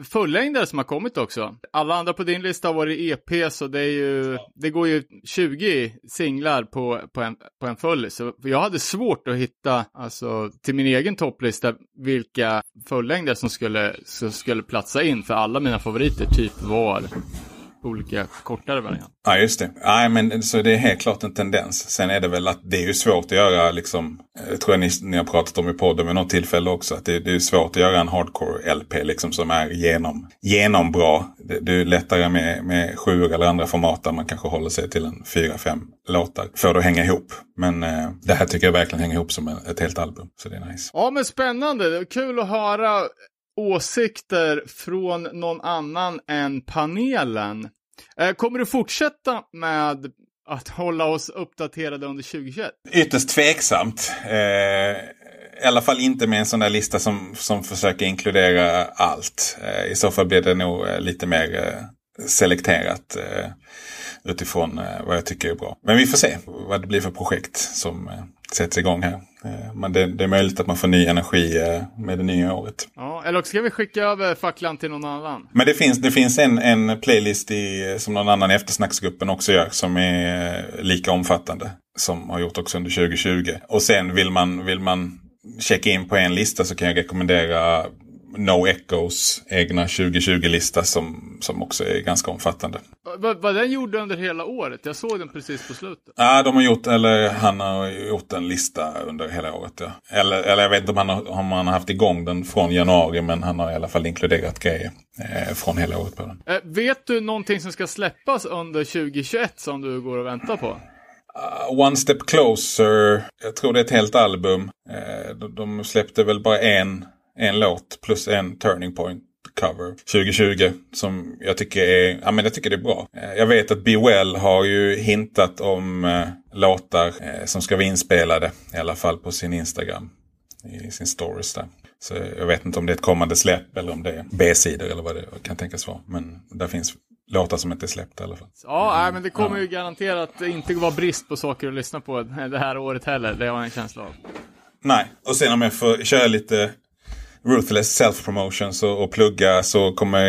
fullängdare som har kommit också. Alla andra på din lista har varit EP, så det är ju, det går ju 20 singlar på, på en, på en full. Så jag hade svårt att hitta, alltså till min egen topplista, vilka fullängdare som skulle, som skulle platsa in. För alla mina favoriter typ var olika kortare varianter. Ja, just det. Nej, men så det är helt klart en tendens. Sen är det väl att det är ju svårt att göra, liksom, jag tror ni, ni har pratat om i podden vid något tillfälle också, att det, det är svårt att göra en hardcore-LP liksom, som är genom, genombra. Det, det är lättare med, med sju eller andra format där man kanske håller sig till en fyra, fem låtar för att hänga ihop. Men eh, det här tycker jag verkligen hänger ihop som ett helt album, så det är nice. Ja, men spännande. Det var kul att höra åsikter från någon annan än panelen. Eh, kommer du fortsätta med att hålla oss uppdaterade under 2021? Ytterst tveksamt. Eh, I alla fall inte med en sån där lista som, som försöker inkludera allt. Eh, I så fall blir det nog eh, lite mer eh, selekterat eh, utifrån vad jag tycker är bra. Men vi får se vad det blir för projekt som sätts igång här. Eh, Men det, det är möjligt att man får ny energi eh, med det nya året. Ja, eller också ska vi skicka över facklan till någon annan. Men det finns, det finns en, en playlist i, som någon annan i eftersnacksgruppen också gör som är eh, lika omfattande. Som har gjort också under 2020. Och sen vill man, vill man checka in på en lista så kan jag rekommendera No Echoes egna 2020-lista som, som också är ganska omfattande. Vad vad den gjorde under hela året? Jag såg den precis på slutet. Ja, de har gjort, eller han har gjort en lista under hela året. Ja. Eller, eller jag vet inte om han, har, om han har haft igång den från januari, men han har i alla fall inkluderat grejer eh, från hela året på den. Eh, vet du någonting som ska släppas under 2021 som du går och väntar på? Uh, One Step Closer, jag tror det är ett helt album. Eh, de, de släppte väl bara en, en låt plus en Turning Point cover 2020 som jag tycker är, ja, men jag tycker det är bra. Eh, jag vet att Be Well har ju hintat om eh, låtar eh, som ska vara inspelade i alla fall på sin Instagram. I sin stories där. Så jag vet inte om det är ett kommande släpp eller om det är B-sidor eller vad det kan tänkas vara. Men där finns låtar som inte är släppta i alla fall. Ja, nej, men det kommer ju garanterat inte vara brist på saker att lyssna på det här året heller. Det har jag en känsla av. Nej, och sen om jag får köra lite ruthless self-promotions och, och plugga så kommer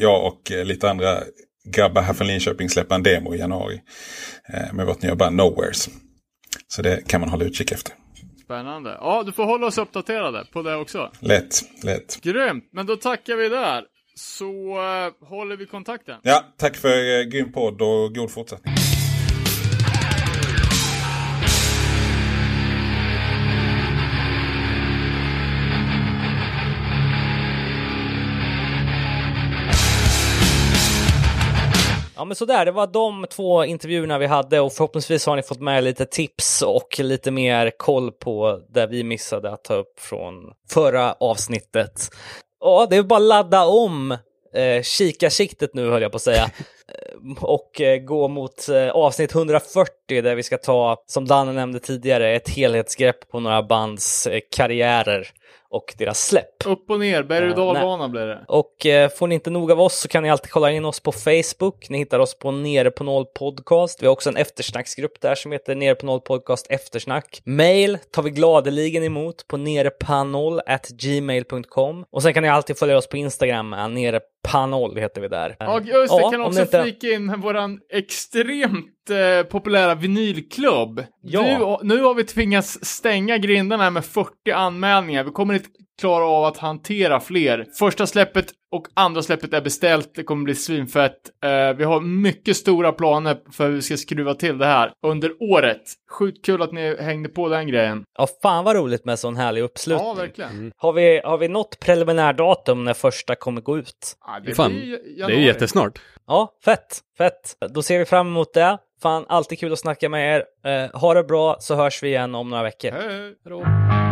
jag och eh, lite andra grabbar här från Linköping släppa en demo i januari. Eh, med vårt nya band Nowheres. Så det kan man hålla utkik efter. Spännande. Ja, du får hålla oss uppdaterade på det också. Lätt, lätt. Grymt, men då tackar vi där. Så eh, håller vi kontakten. Ja, tack för eh, grym podd och god fortsättning. Ja men sådär, det var de två intervjuerna vi hade och förhoppningsvis har ni fått med lite tips och lite mer koll på det vi missade att ta upp från förra avsnittet. Ja, det är bara att ladda om eh, kikarsiktet nu höll jag på att säga. Och eh, gå mot eh, avsnitt 140 där vi ska ta, som Danne nämnde tidigare, ett helhetsgrepp på några bands eh, karriärer och deras släpp. Upp och ner, berg och dalbana blir det. Och eh, får ni inte nog av oss så kan ni alltid kolla in oss på Facebook. Ni hittar oss på Nere på Noll Podcast. Vi har också en eftersnacksgrupp där som heter Nere på Noll Podcast Eftersnack. Mail tar vi gladeligen emot på nerepanoll at gmail.com. Och sen kan ni alltid följa oss på Instagram, nerepanoll heter vi där. Ja, just det. Ja, kan också det fick flika in våran extremt eh, populära vinylklubb. Ja. Nu, nu har vi tvingats stänga grindarna här med 40 anmälningar. Vi kommer inte klara av att hantera fler. Första släppet och andra släppet är beställt. Det kommer bli svinfett. Eh, vi har mycket stora planer för hur vi ska skruva till det här under året. Sjukt kul att ni hängde på den grejen. Ja, fan vad roligt med sån härlig uppslutning. Ja, verkligen. Har vi, har vi något preliminärdatum när första kommer gå ut? Ja, Det är, fan, det är ju jättesnart. Ja, fett, fett. Då ser vi fram emot det. Fan, alltid kul att snacka med er. Eh, ha det bra så hörs vi igen om några veckor. Hej, hej.